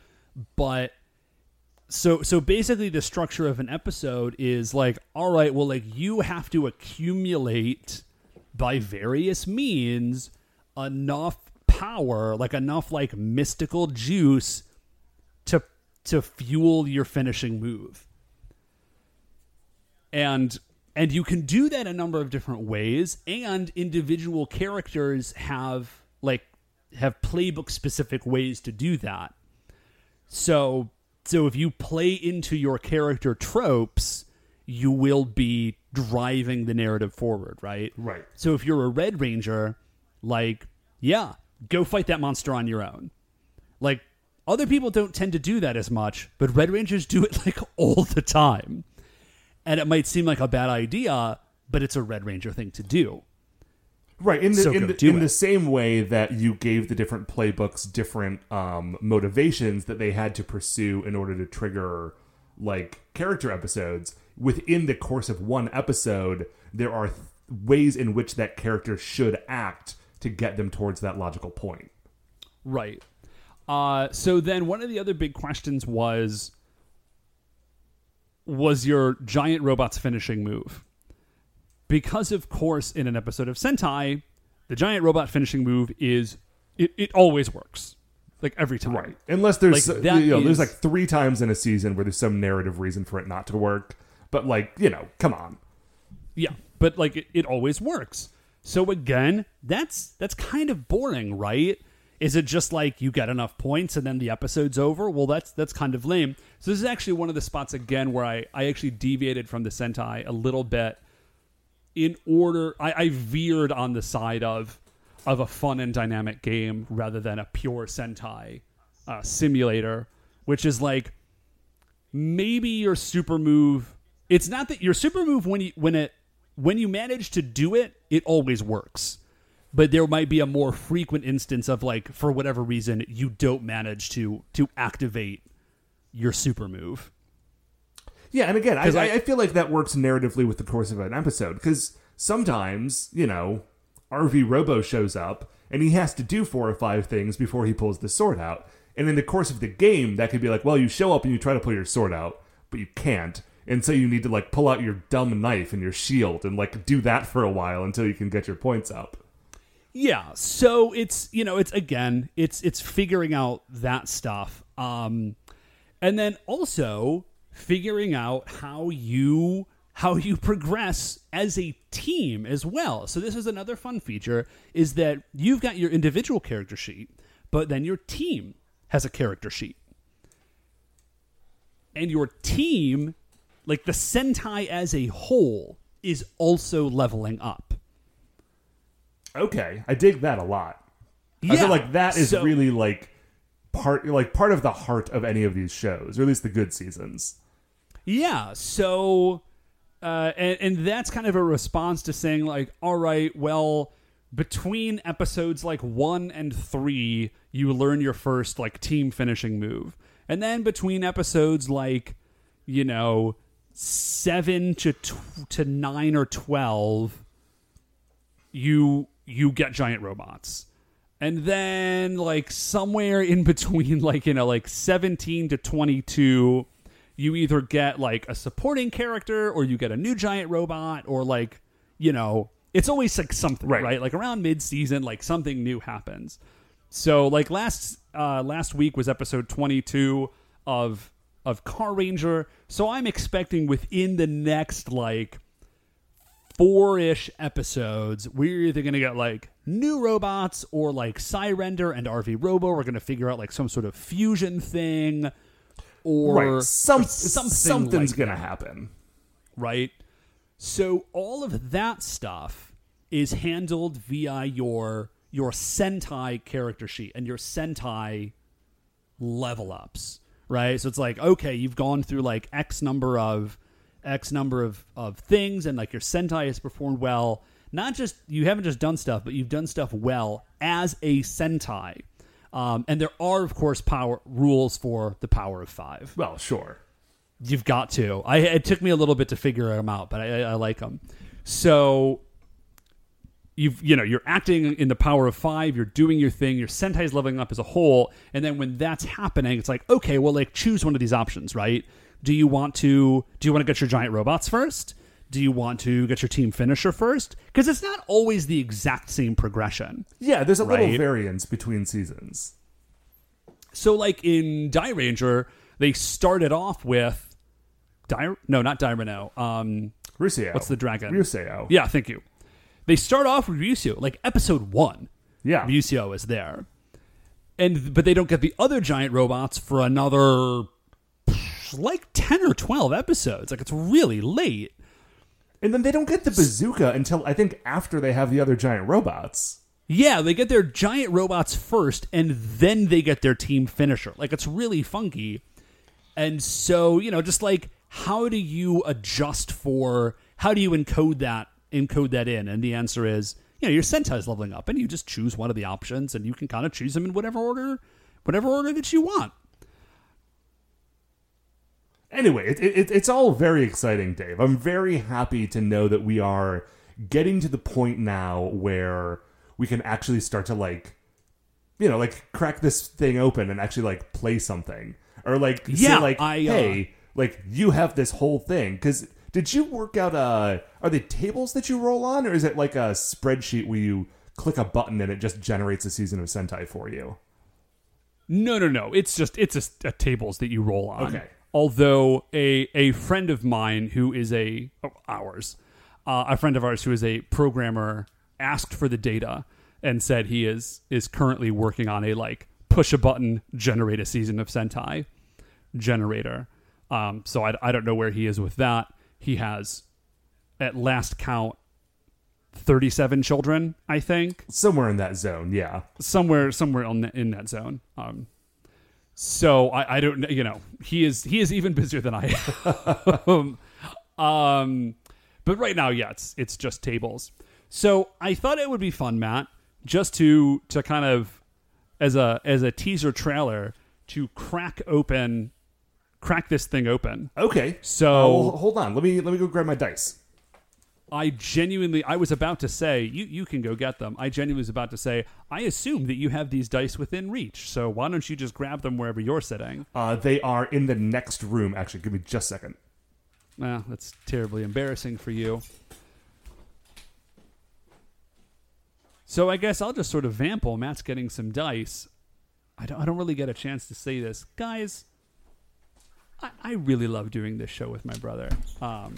but so so basically the structure of an episode is like all right, well like you have to accumulate by various means enough power, like enough like mystical juice to to fuel your finishing move. And and you can do that a number of different ways and individual characters have like have playbook specific ways to do that. So so if you play into your character tropes, you will be driving the narrative forward, right? Right. So if you're a Red Ranger, like, yeah, go fight that monster on your own. Like, other people don't tend to do that as much, but Red Rangers do it like all the time. And it might seem like a bad idea, but it's a Red Ranger thing to do. Right in the So in, the, in the same way that you gave the different playbooks different um, motivations that they had to pursue in order to trigger like character episodes within the course of one episode, there are th- ways in which that character should act to get them towards that logical point. Right. Uh, so then one of the other big questions was was your giant robot's finishing move? Because of course in an episode of Sentai, the giant robot finishing move is it, it always works. Like every time. Right. Unless there's Like, you know, there's like three times in a season where there's some narrative reason for it not to work. But like, you know, come on. Yeah, but like it, it always works. So again, that's that's kind of boring, right? Is it just like you get enough points and then the episode's over? Well, that's that's kind of lame. So this is actually one of the spots again where I I actually deviated from the Sentai a little bit in order I, I veered on the side of of a fun and dynamic game rather than a pure Sentai uh, simulator, which is like maybe your super move it's not that your super move when you when it when you manage to do it it always works but there might be a more frequent instance of like for whatever reason you don't manage to to activate your super move Yeah, and again, I, I- I feel like that works narratively with the course of an episode because sometimes, you know, RV Robo shows up and he has to do four or five things before he pulls the sword out. And in the course of the game, that could be like, well, you show up and you try to pull your sword out, but you can't. And so you need to like pull out your dumb knife and your shield and like do that for a while until you can get your points up. Yeah, so it's you know it's again it's it's figuring out that stuff, um, and then also figuring out how you how you progress as a team as well. So this is another fun feature is that you've got your individual character sheet, but then your team has a character sheet, and your team, like the Sentai as a whole, is also leveling up. Okay, I dig that a lot. I Yeah, feel like that is so- really like part like part of the heart of any of these shows, or at least the good seasons. Yeah, so uh, and, and that's kind of a response to saying like, all right, well, between episodes like one and three, you learn your first like team finishing move, and then between episodes like, you know, seven to tw- to nine or twelve, you you get giant robots. And then like somewhere in between like you know like 17 to 22 you either get like a supporting character or you get a new giant robot or like you know it's always like something Right. right, like around mid-season like something new happens so like last uh last week was episode 22 of of Carranger. So i'm expecting within the next like four-ish episodes we're either going to get like new robots or like Sirender and rv robo we're going to figure out like some sort of fusion thing or right, some or something something's like gonna happen. right? So all of that stuff is handled via your your sentai character sheet and your sentai level ups right so it's like okay you've gone through like x number of x number of of things and like your sentai has performed well not just you haven't just done stuff but you've done stuff well as a sentai um, and there are of course power rules for the power of five Well, sure. You've got to. I it took me a little bit to figure them out, but I, I, I like them. So you've you know you're acting in the power of five. You're doing your thing. Your Sentai's leveling up as a whole, and then when that's happening, it's like okay, well, like choose one of these options, right? Do you want to do you want to get your giant robots first? Do you want to get your team finisher first? Because it's not always the exact same progression. Yeah, there's a little variance between seasons. So, like in Dairanger, they started off with Dy- no, not Dairenoh. Um, Ryuseioh. What's the dragon? Ryuseioh. yeah, thank you. They start off with Ryuseioh, like episode one. Yeah. Ryuseioh is there, and but they don't get the other giant robots for another like ten or twelve episodes. Like it's really late. And then they don't get the bazooka until I think after they have the other giant robots. Yeah, they get their giant robots first, and then they get their team finisher. Like it's really funky. And so, you know, just like how do you adjust for how do you encode that encode that in? And the answer is, you know, your Sentai Sentai's leveling up, and you just choose one of the options, and you can kind of choose them in whatever order, whatever order that you want. Anyway, it, it, it's all very exciting, Dave. I'm very happy to know that we are getting to the point now where we can actually start to like, you know, like crack this thing open and actually like play something or like Yeah, say like, I, uh, hey, like you have this whole thing because. Did you work out uh are they tables that you roll on or is it like a spreadsheet where you click a button and it just generates a season of Sentai for you? No, no, no. It's just it's a, a tables that you roll on. Okay. Although a a friend of mine who is a oh, ours, uh, a friend of ours who is a programmer asked for the data and said he is is currently working on a like push a button generate a season of Sentai generator. Um, so I, I don't know where he is with that. He has at last count 37 children, I think Somewhere in that zone, yeah. somewhere somewhere on the, in that zone. Um, so I, I don't. You know, he is he is even busier than I am. um, but right now, yeah, it's it's just tables. So I thought it would be fun, Matt, just to to kind of as a as a teaser trailer to crack open, crack this thing open. Okay. So- Uh, well, hold on. Let me let me go grab my dice. I genuinely, I was about to say, you, you can go get them. I genuinely was about to say, I assume that you have these dice within reach. So why don't you just grab them wherever you're sitting? Uh, they are in the next room. Actually, give me just a second. Well, that's terribly embarrassing for you. So I guess I'll just sort of vamp while Matt's getting some dice. I don't, I don't really get a chance to say this. Guys, I, I really love doing this show with my brother. Um,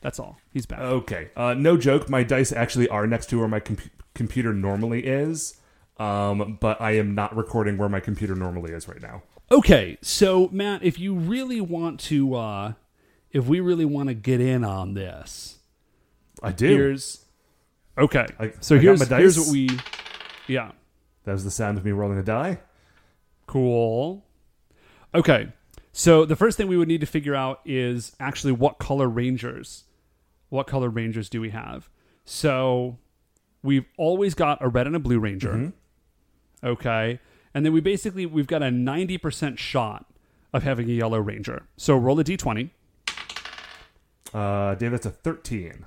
that's all. He's back. Okay. Uh, no joke. My dice actually are next to where my compu computer normally is. Um, but I am not recording where my computer normally is right now. Okay, so Matt, if you really want to, uh, if we really want to get in on this, I do. here's okay. I- so I here's my dice. here's what we, yeah, that was the sound of me rolling a die. cool. Okay, so the first thing we would need to figure out is actually what color rangers, what color rangers do we have? So we've always got a red and a blue ranger. Okay. And then we basically we've got a 90% shot of having a yellow ranger. So roll a d20. Uh, Dave, that's a thirteen.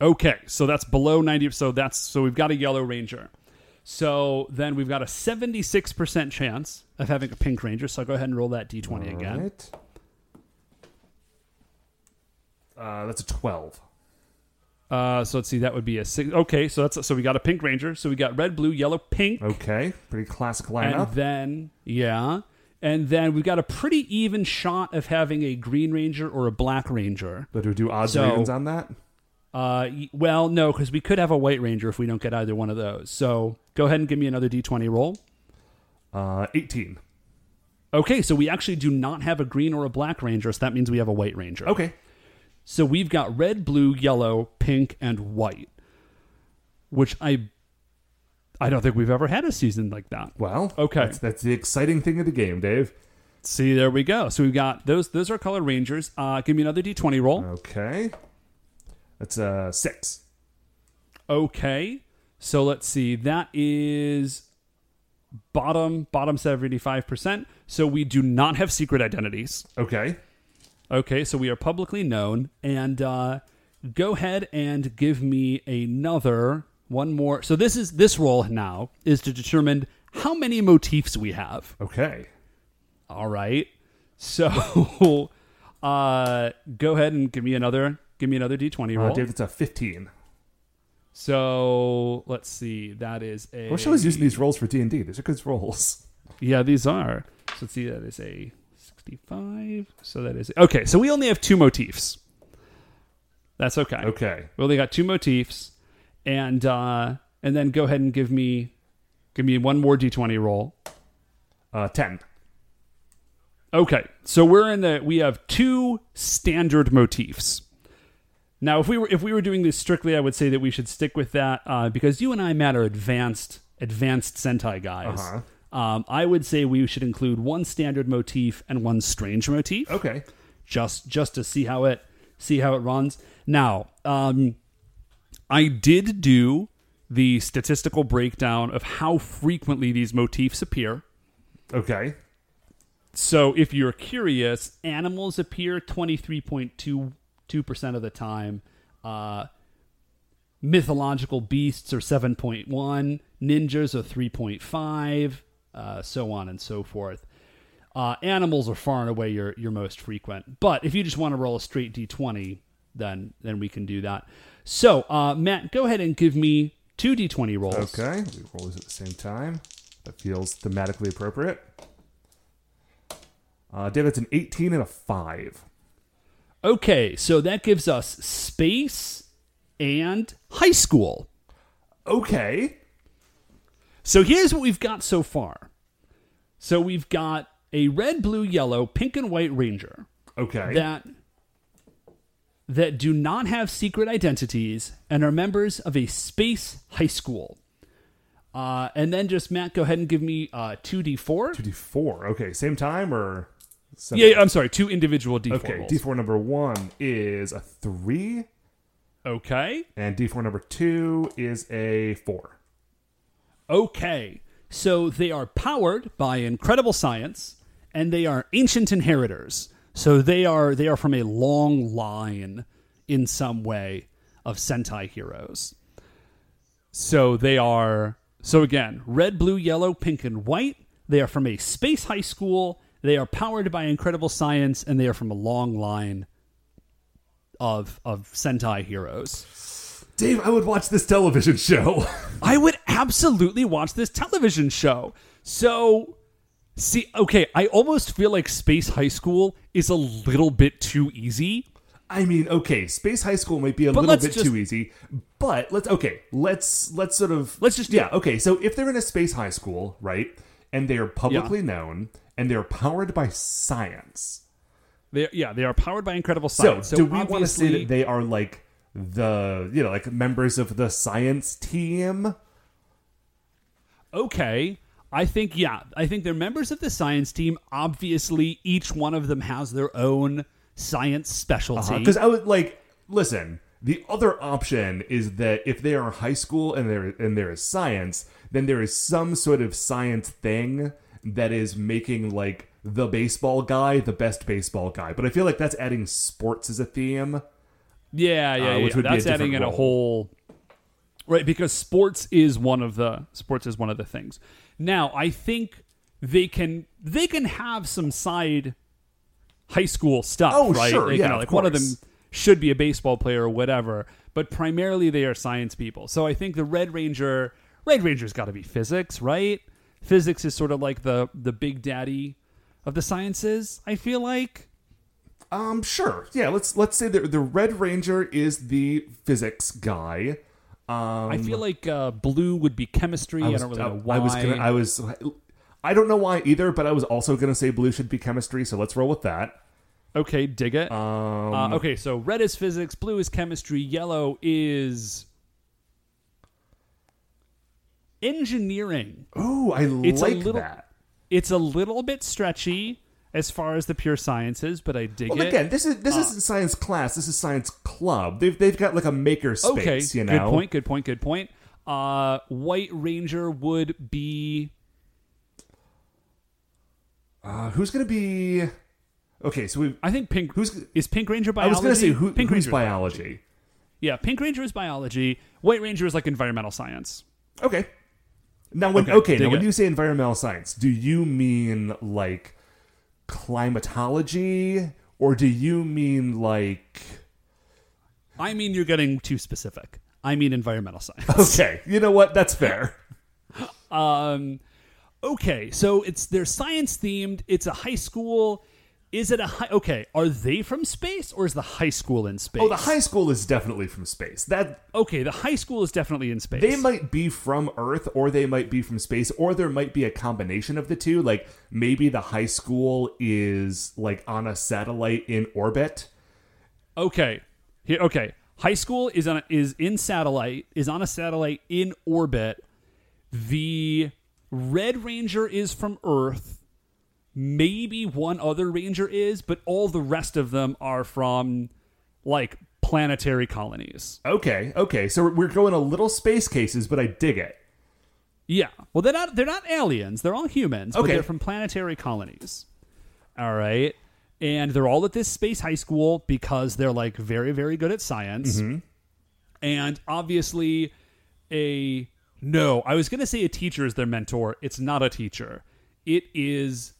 Okay, so that's below 90 so that's so we've got a yellow ranger. So then we've got a 76% chance of having a pink ranger. So I'll go ahead and roll that d20 again. Right. Uh, that's a twelve. Uh, so let's see, that would be a six. Okay, so that's so we got a pink ranger. So we got red, blue, yellow, pink, Okay, pretty classic and lineup. then yeah, and then we've got a pretty even shot of having a green ranger or a black ranger. but do we do odds So- and evens on that? Uh, well, no, because we could have a white ranger if we don't get either one of those. So go ahead and give me another d20 roll. Uh, eighteen. Okay, so we actually do not have a green or a black ranger, so that means we have a white ranger. Okay. So we've got red, blue, yellow, pink, and white, which I I don't think we've ever had a season like that. Well, Okay. That's, that's the exciting thing of the game, Dave. See, there we go. So we've got those. Those are color rangers. Uh, give me another d20 roll. Okay. That's uh six. Okay. So let's see. That is bottom bottom seventy five percent. So we do not have secret identities. Okay. Okay, so we are publicly known. And uh, go ahead and give me another one more. So this is this role now is to determine how many motifs we have. Okay. All right. So uh, go ahead and give me another give me another d20 roll. Uh, Dave, that's a fifteen. so let's see. That is a I wish I was using these rolls for D and D. These are good rolls. Yeah, these are. So let's see. That is a 65. So that is okay. So we only have two motifs. That's okay. Okay. We only got two motifs, and uh, and then go ahead and give me give me one more d20 roll. Uh, 10. Okay, so we're in the we have two standard motifs. Now, if we were if we were doing this strictly, I would say that we should stick with that uh, because you and I, Matt, are advanced advanced Sentai guys. Uh-huh. Um, I would say we should include one standard motif and one strange motif. Okay. just just to see how it see how it runs. Now, um, I did do the statistical breakdown of how frequently these motifs appear. Okay. So, if you're curious, animals appear 23.22% of the time. Uh, mythological beasts are 7.1, ninjas are 3.5, uh, so on and so forth. Uh, animals are far and away your, your most frequent. But if you just want to roll a straight d20, then then we can do that. So, uh, Matt, go ahead and give me two d20 rolls. Okay. We roll these at the same time. That feels thematically appropriate. Uh, David's an 18 and a 5. Okay, so that gives us space and high school. Okay. So here's what we've got so far. So we've got a red, blue, yellow, pink, and white ranger Okay. that that do not have secret identities and are members of a space high school. Uh, and then just Matt, go ahead and give me uh, two d four. 2d4. Okay. Same time or? Separate? Yeah, I'm sorry, two individual d four. Okay. rolls. D4 number one is a 3, Okay. and D4 number two is a 4. Okay. So they are powered by incredible science and they are ancient inheritors. So they are they are from a long line in some way of Sentai heroes. So they are so again, red, blue, yellow, pink and white. They are from a space high school. They are powered by incredible science and they are from a long line of of Sentai heroes. Dave, I would watch this television show. I would absolutely watch this television show. So, see, okay, I almost feel like Space High School is a little bit too easy. I mean, okay, Space High School might be a But little bit just- too easy, but let's okay, let's let's sort of Let's just yeah, it. okay. So if they're in a space high school, right, and they're publicly known and they're powered by science, They, yeah, they are powered by incredible science. so, science. do we want to say that they are like the you know like members of the science team? okay, I think yeah, I think they're members of the science team. Obviously, each one of them has their own science specialty. Uh-huh. Because I would like listen. The other option is that if they are high school and there and there is science, then there is some sort of science thing that is making like the baseball guy the best baseball guy. But I feel like that's adding sports as a theme. Yeah, yeah, uh, yeah. which would be a adding in a whole right because sports is one of the sports is one of the things. Now, I think they can they can have some side high school stuff, Oh, right? sure, Like, yeah, you know, of like one of them should be a baseball player or whatever, but primarily they are science people. So I think the Red Ranger Red Ranger's got to be physics, right? Physics is sort of like the the big daddy of the sciences, I feel like. Um, sure, yeah. Let's let's say that the Red Ranger is the physics guy. Um, I feel like uh, blue would be chemistry. I, I, don't really know why. I was gonna. I was. I don't know why either, but I was also gonna say blue should be chemistry. So let's roll with that. Okay, dig it. Um, uh, okay, so red is physics, blue is chemistry, yellow is engineering. Oh, I It's a like little- that. It's a little bit stretchy as far as the pure sciences, but I dig Well, it. again, this is this isn't science class. This is science club. They've they've got like a maker space. okay, you know. good point, good point, good point. Uh, White Ranger would be Uh, who's gonna be? Okay, so we. I think Pink Who's? is Pink Ranger biology? I was gonna say who, Pink who's Ranger is biology. Yeah, Pink Ranger is biology. White Ranger is like environmental science. Okay. Now when Okay, okay, now dig when you say environmental science, do you mean like climatology or do you mean like I mean, you're getting too specific. I mean, environmental science. Okay, you know what? That's fair. Um, okay, so it's they're science themed. It's a high school. Is it a high? Okay, are they from space or is the high school in space? Oh, the high school is definitely from space. That Okay, the high school is definitely in space. they might be from Earth or they might be from space or there might be a combination of the two. Like maybe the high school is like on a satellite in orbit. Okay. Here okay. High school is on a, is in satellite is on a satellite in orbit. The Red Ranger is from Earth. Maybe one other ranger is, but all the rest of them are from like planetary colonies. Okay, okay. So we're going a little space cases, but I dig it. Yeah. Well, they're not they're not aliens. They're all humans, but Okay. they're from planetary colonies. All right. And they're all at this space high school because they're like very very good at science. Mm-hmm. And obviously a no, I was going to say a teacher is their mentor. It's not a teacher. It is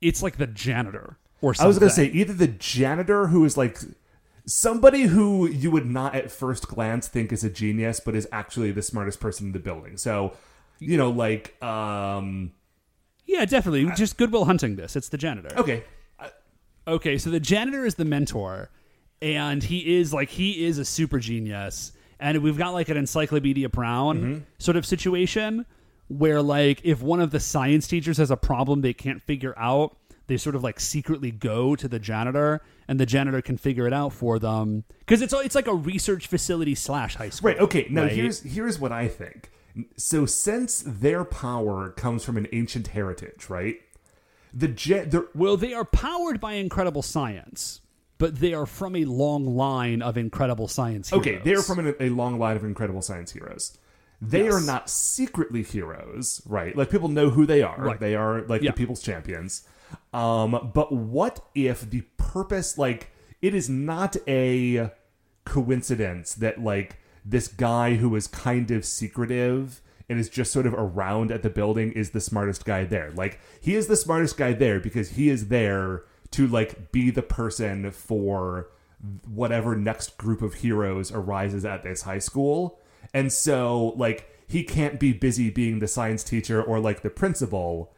it's like the janitor or something. I was going to say either the janitor who is like somebody who you would not at first glance think is a genius, but is actually the smartest person in the building. So, you know, like, um, Yeah, definitely. Just Goodwill Hunting this. It's the janitor. okay, Okay, so the janitor is the mentor, and he is like he is a super genius, and we've got like an Encyclopedia Brown sort of situation where like if one of the science teachers has a problem they can't figure out, they sort of like secretly go to the janitor, and the janitor can figure it out for them because it's it's like a research facility slash high school. right. Okay, now right? here's here's what I think. So, since their power comes from an ancient heritage, right? The jet, the Well, they are powered by incredible science, but they are from a long line of incredible science. Heroes. Okay, they're from an, a long line of incredible science heroes. They Yes. are not secretly heroes, right? Like people know who they are. Right. They are like Yeah. the people's champions. Um, but what if the purpose, like, it is not a coincidence that like this guy who is kind of secretive and is just sort of around at the building is the smartest guy there. Like he is the smartest guy there because he is there to like be the person for whatever next group of heroes arises at this high school. And so like he can't be busy being the science teacher or like the principal.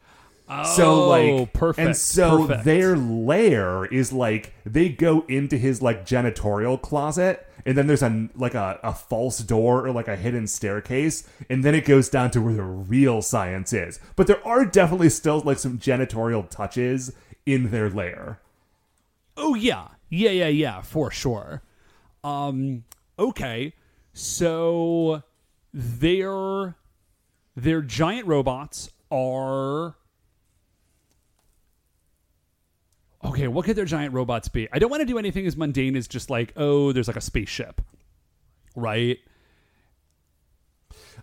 so Oh, like perfect, and so perfect. their lair is like they go into his like janitorial closet and then there's a like a, a false door or like a hidden staircase and then it goes down to where the real science is but there are definitely still like some janitorial touches in their lair Oh yeah. Yeah, yeah, yeah, for sure. Um okay. So their their giant robots are Okay, what could their giant robots be? I don't want to do anything as mundane as just like, oh, there's like a spaceship. Right?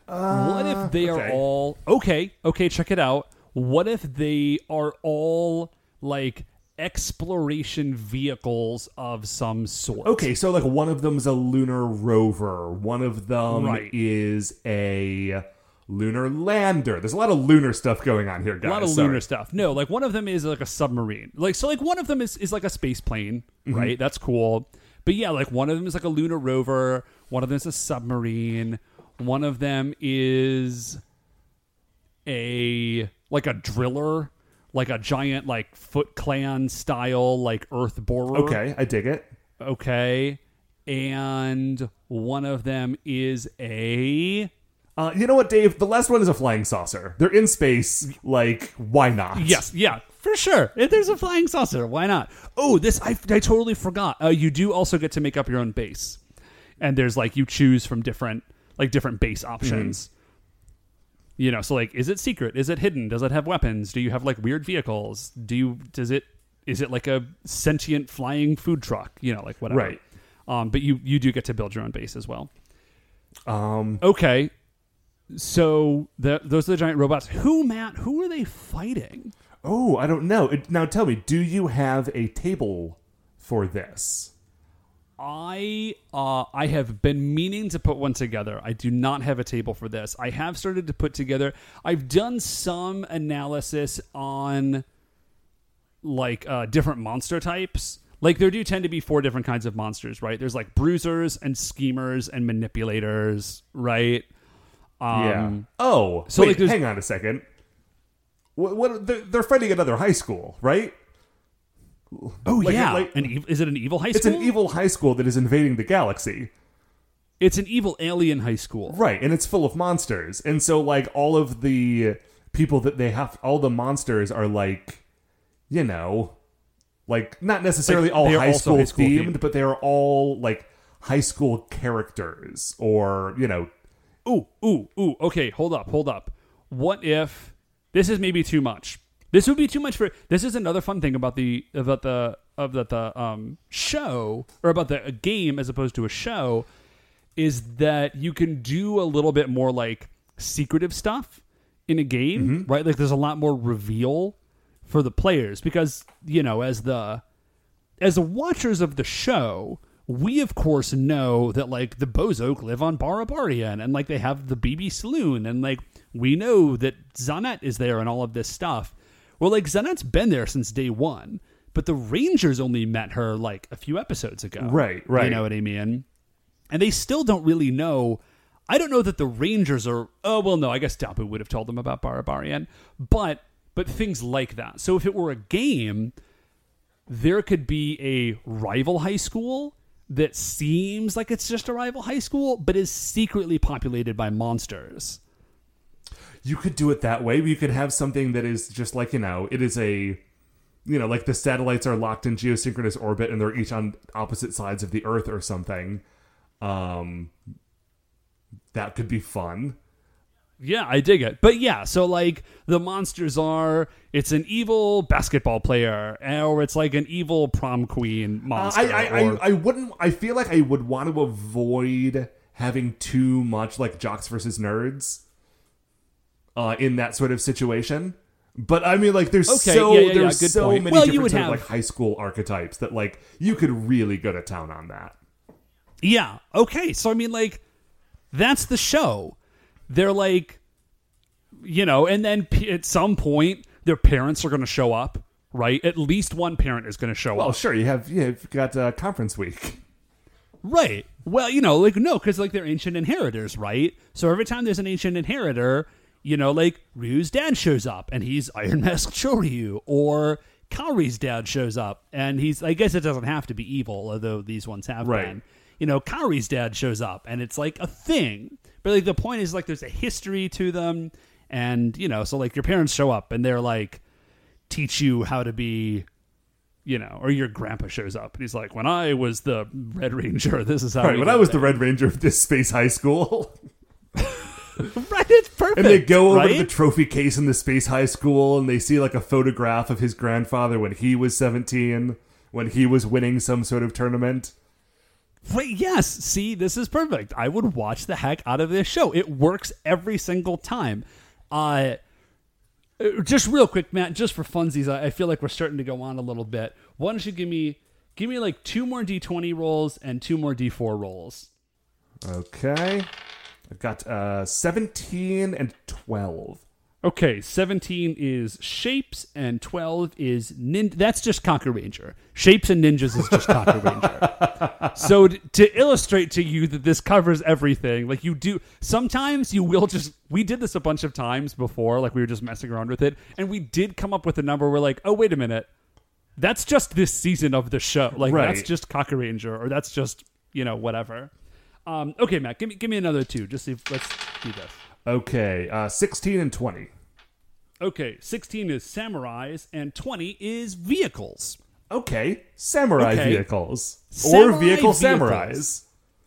what if ah, they are all okay, okay, check it out. What if they are all like exploration vehicles of some sort? okay so like one of them's a lunar rover one of them Right. is a lunar lander there's a lot of lunar stuff going on here guys a lot of Sorry. lunar stuff. No, like one of them is like a submarine. Like so, like one of them is is like a space plane, Mm-hmm. right? That's cool. But yeah, like one of them is like a lunar rover. One of them is a submarine. One of them is a like a driller, like a giant like Foot Clan style like Earth borer. okay i dig it okay. And one of them is a Uh, you know what, Dave? The last one is a flying saucer. They're in space. Like, why not? Yes, yeah, for sure. If there's a flying saucer, why not? Oh, this I, I totally forgot. Uh, you do also get to make up your own base, and there's like you choose from different like different base options. You know, so like, is it secret? Is it hidden? Does it have weapons? Do you have like weird vehicles? Do you does it is it like a sentient flying food truck? You know, like whatever. Right. Um, but you you do get to build your own base as well. Um, Okay. So the, those are the giant robots. Who, Matt? Who are they fighting? oh, I don't know. It- Now tell me, do you have a table for this? I uh, I have been meaning to put one together. I do not have a table for this. I have started to put together. I've done some analysis on like uh, different monster types. Like there do tend to be four different kinds of monsters, right? There's like bruisers and schemers and manipulators, right? Um, yeah. Oh, so, wait, like, hang on a second. What? what they're, they're fighting another high school, right? Oh Like- yeah, like- an ev- is it an evil high school? It's an evil high school that is invading the galaxy. It's an evil alien high school. Right, and it's full of monsters. And so like all of the people that they have all the monsters are like you know like not necessarily Like, all high school, high school themed, themed. but they're all like high school characters or, you know, Ooh, ooh, ooh. Okay, hold up, hold up. What if this is maybe too much? This would be too much for. This is another fun thing about the about the of the, the um show or about the a game as opposed to a show is that you can do a little bit more like secretive stuff in a game, right? Like there's a lot more reveal for the players because you know as the as the watchers of the show, we of course know that like the Bowzock live on Barabarian and like they have the BB Saloon and like we know that Zanet is there and all of this stuff. Well, like Zanet's been there since day one, but the Rangers only met her like a few episodes ago. Right, right. You know what I mean? And they still don't really know. I don't know that the Rangers are. Oh well, no. I guess Dapu would have told them about Barabarian, but but things like that. So if it were a game, there could be a rival high school that seems like it's just a rival high school, but is secretly populated by monsters. You could do it that way. You could have something that is just like, you know, it is a you know, like the satellites are locked in geosynchronous orbit and they're each on opposite sides of the earth or something. Um that could be fun. Yeah, I dig it. But yeah, so like the monsters are it's an evil basketball player, or it's like an evil prom queen Uh, monster. I, I, or- I, I wouldn't. I feel like I would want to avoid having too much like jocks versus nerds uh, in that sort of situation. But I mean, like, there's Okay, so yeah, yeah, yeah, there's good so point. many Well, you different would sort of, have- like high school archetypes that like you could really go to town on that. Yeah. Okay. So I mean, like, that's the show. They're like, you know, and then p- at some point, their parents are going to show up, right? At least one parent is going to show up. Well, up, sure, you have yeah, you've got uh, conference week. right? Well, you know, like no, because like they're ancient inheritors, right? So every time there's an ancient inheritor, you know, like Ryo's dad shows up and he's Iron Mask Kohryu, or Kaori's dad shows up and he's. I guess it doesn't have to be evil, although these ones have Right. been. you know, Kaori's dad shows up and it's like a thing. But like the point is like there's a history to them and you know, so like your parents show up and they're like teach you how to be you know, or your grandpa shows up and he's like, When I was the Red Ranger, this is how Right, when I was the. Red Ranger of this space high school, Right, it's perfect. and they go over to the trophy case in the space high school, and they see like a photograph of his grandfather when he was seventeen, when he was winning some sort of tournament. Wait, yes. See, this is perfect. I would watch the heck out of this show. It works every single time. Uh uh, just real quick, Matt, just for funsies, I I feel like we're starting to go on a little bit. Why don't you give me give me like two more D twenty rolls and two more D four rolls? Okay, I've got uh, seventeen and twelve. Okay, seventeen is shapes and twelve is nin. That's just Kakuranger. Shapes and ninjas is just Kakuranger. So t- to illustrate to you that this covers everything, like you do. Sometimes you will just. We did this a bunch of times before, like we were just messing around with it, and we did come up with a number. We're like, oh wait a minute, that's just this season of the show. Like that's just Kakuranger, or that's just you know whatever. Um, okay, Matt, give me give me another two. Just see. If, let's do this. Okay, uh, sixteen and twenty. Okay, 16 is samurais and 20 is vehicles Okay, samurai Okay. vehicles Samurai or vehicle vehicles. samurais.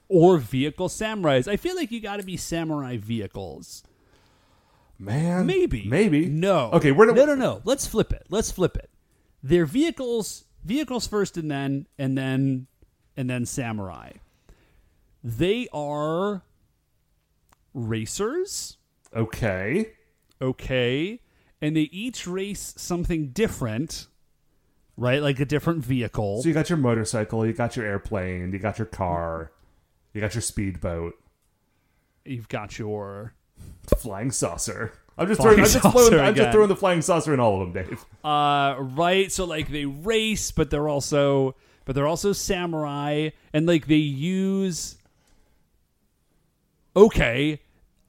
or vehicle samurais. I feel like you got to be samurai vehicles. Man, Maybe. maybe No. Okay, we're No, no, no. Let's flip it. Let's flip it. They're vehicles vehicles first and then and then and then samurai. They are racers, Okay, okay? And they each race something different, right? Like a different vehicle. so you got your motorcycle, you got your airplane, you got your car, you got your speedboat, You've got your flying saucer. I'm just Flying throwing. I'm just, throwing I'm just throwing the flying saucer in all of them, Dave. uh right so like they race but they're also but they're also samurai and like they use okay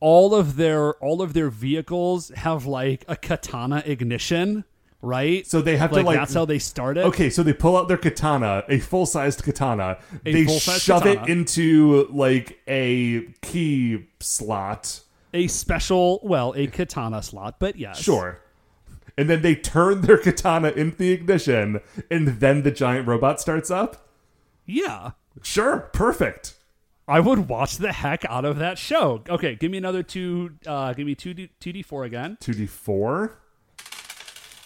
all of their all of their vehicles have like a katana ignition right? So they have to, like- that's how they started. Okay, so they pull out their katana, a full-sized katana. A they shove katana. it into like a key slot. a special, well, a katana slot, but yes, Sure. And then they turn their katana into the ignition, and then the giant robot starts up. yeah. Sure, perfect. I would watch the heck out of that show. Okay, give me another two. Uh, give me two D, two D four again. Two D four.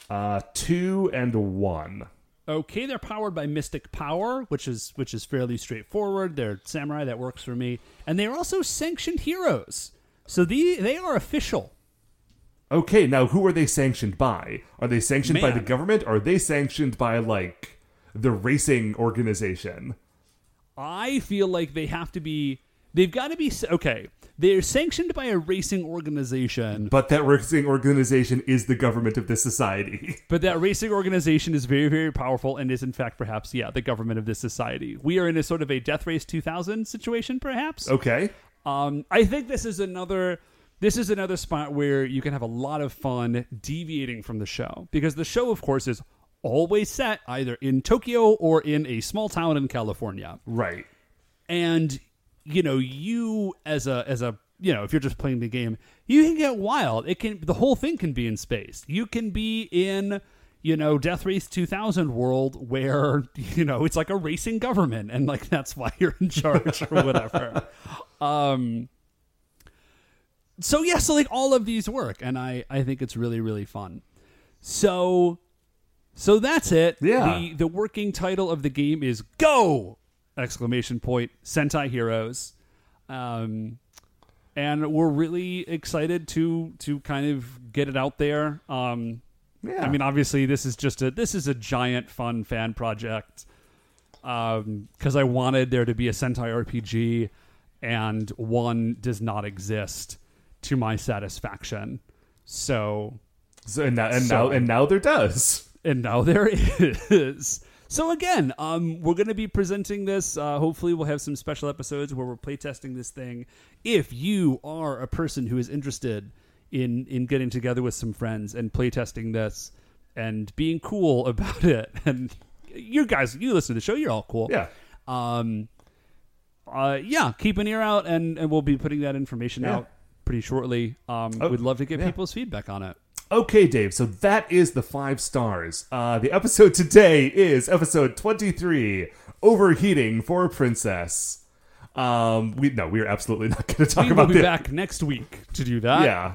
Uh, two and one. Okay, they're powered by Mystic Power, which is which is fairly straightforward. They're samurai that works for me, and they're also sanctioned heroes. So the they are official. Okay, now who are they sanctioned by? Are they sanctioned by the government? Or are they sanctioned by like the racing organization? I feel like they have to be. They've got to be okay. They're sanctioned by a racing organization, But that racing organization is the government of this society. but that racing organization is very, very powerful and is, in fact, perhaps, yeah, the government of this society. We are in a sort of a Death Race 2000 situation, perhaps. Okay. Um, I think this is another. This is another spot where you can have a lot of fun deviating from the show because the show, of course, is always set either in Tokyo or in a small town in California. Right. and you know you as a as a you know if you're just playing the game you can get wild. It can the whole thing can be in space. You can be in you know death race 2000 world where you know it's like a racing government and like that's why you're in charge or whatever. Um so yeah so like all of these work and i i think it's really really fun. So so that's it Yeah. the the working title of the game is go exclamation point sentai heroes um and we're really excited to to kind of get it out there um Yeah. i mean obviously this is just a this is a giant fun fan project um because i wanted there to be a sentai rpg and one does not exist to my satisfaction so So, and now, and So- now, and now there does. And now there is. So again, um, we're going to be presenting this. Uh, hopefully, we'll have some special episodes where we're playtesting this thing. If you are a person who is interested in in getting together with some friends and playtesting this and being cool about it, and you guys, you listen to the show, you're all cool. Yeah. Um. Uh. Yeah. Keep an ear out, and and we'll be putting that information Yeah. out pretty shortly. Um. Oh, we'd love to get yeah. people's feedback on it. Okay, Dave. So that is the five stars. Uh, the episode today is episode twenty-three. Overheating for a princess. Um, we no, we are absolutely not going to talk about it. We will be this. back next week to do that. Yeah.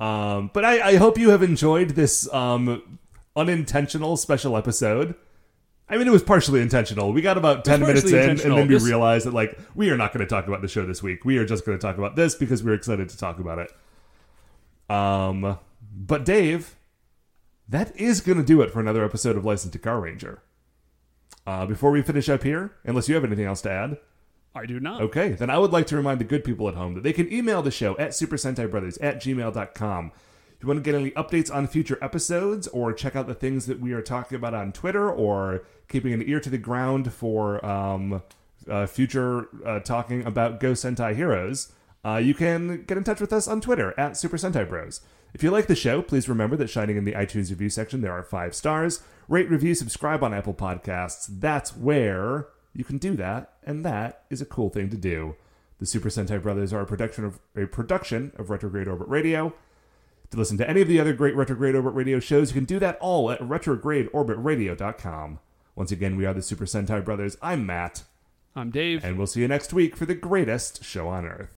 Um, but I, I hope you have enjoyed this um, unintentional special episode. I mean, it was partially intentional. We got about 10 minutes in, and then we realized that, like, we are not going to talk about the show this week. We are just going to talk about this because we're excited to talk about it. Um, but, Dave, that is going to do it for another episode of License to Carranger. Uh, before we finish up here, unless you have anything else to add, I do not. Okay, then I would like to remind the good people at home that they can email the show at Super Sentai Brothers at gmail.com. If you want to get any updates on future episodes or check out the things that we are talking about on Twitter or keeping an ear to the ground for um, uh, future uh, talking about Go Sentai Heroes, uh, you can get in touch with us on Twitter at Super Sentai Bros. If you like the show, please remember that shining in the iTunes review section, there are five stars. Rate, review, subscribe on Apple Podcasts. That's where you can do that, and that is a cool thing to do. The Super Sentai Brothers are a production of a production of Retrograde Orbit Radio. To listen to any of the other great Retrograde Orbit Radio shows, you can do that all at retrogradeorbitradio.com. Once again, we are the Super Sentai Brothers. I'm Matt, I'm Dave. and we'll see you next week for the greatest show on Earth.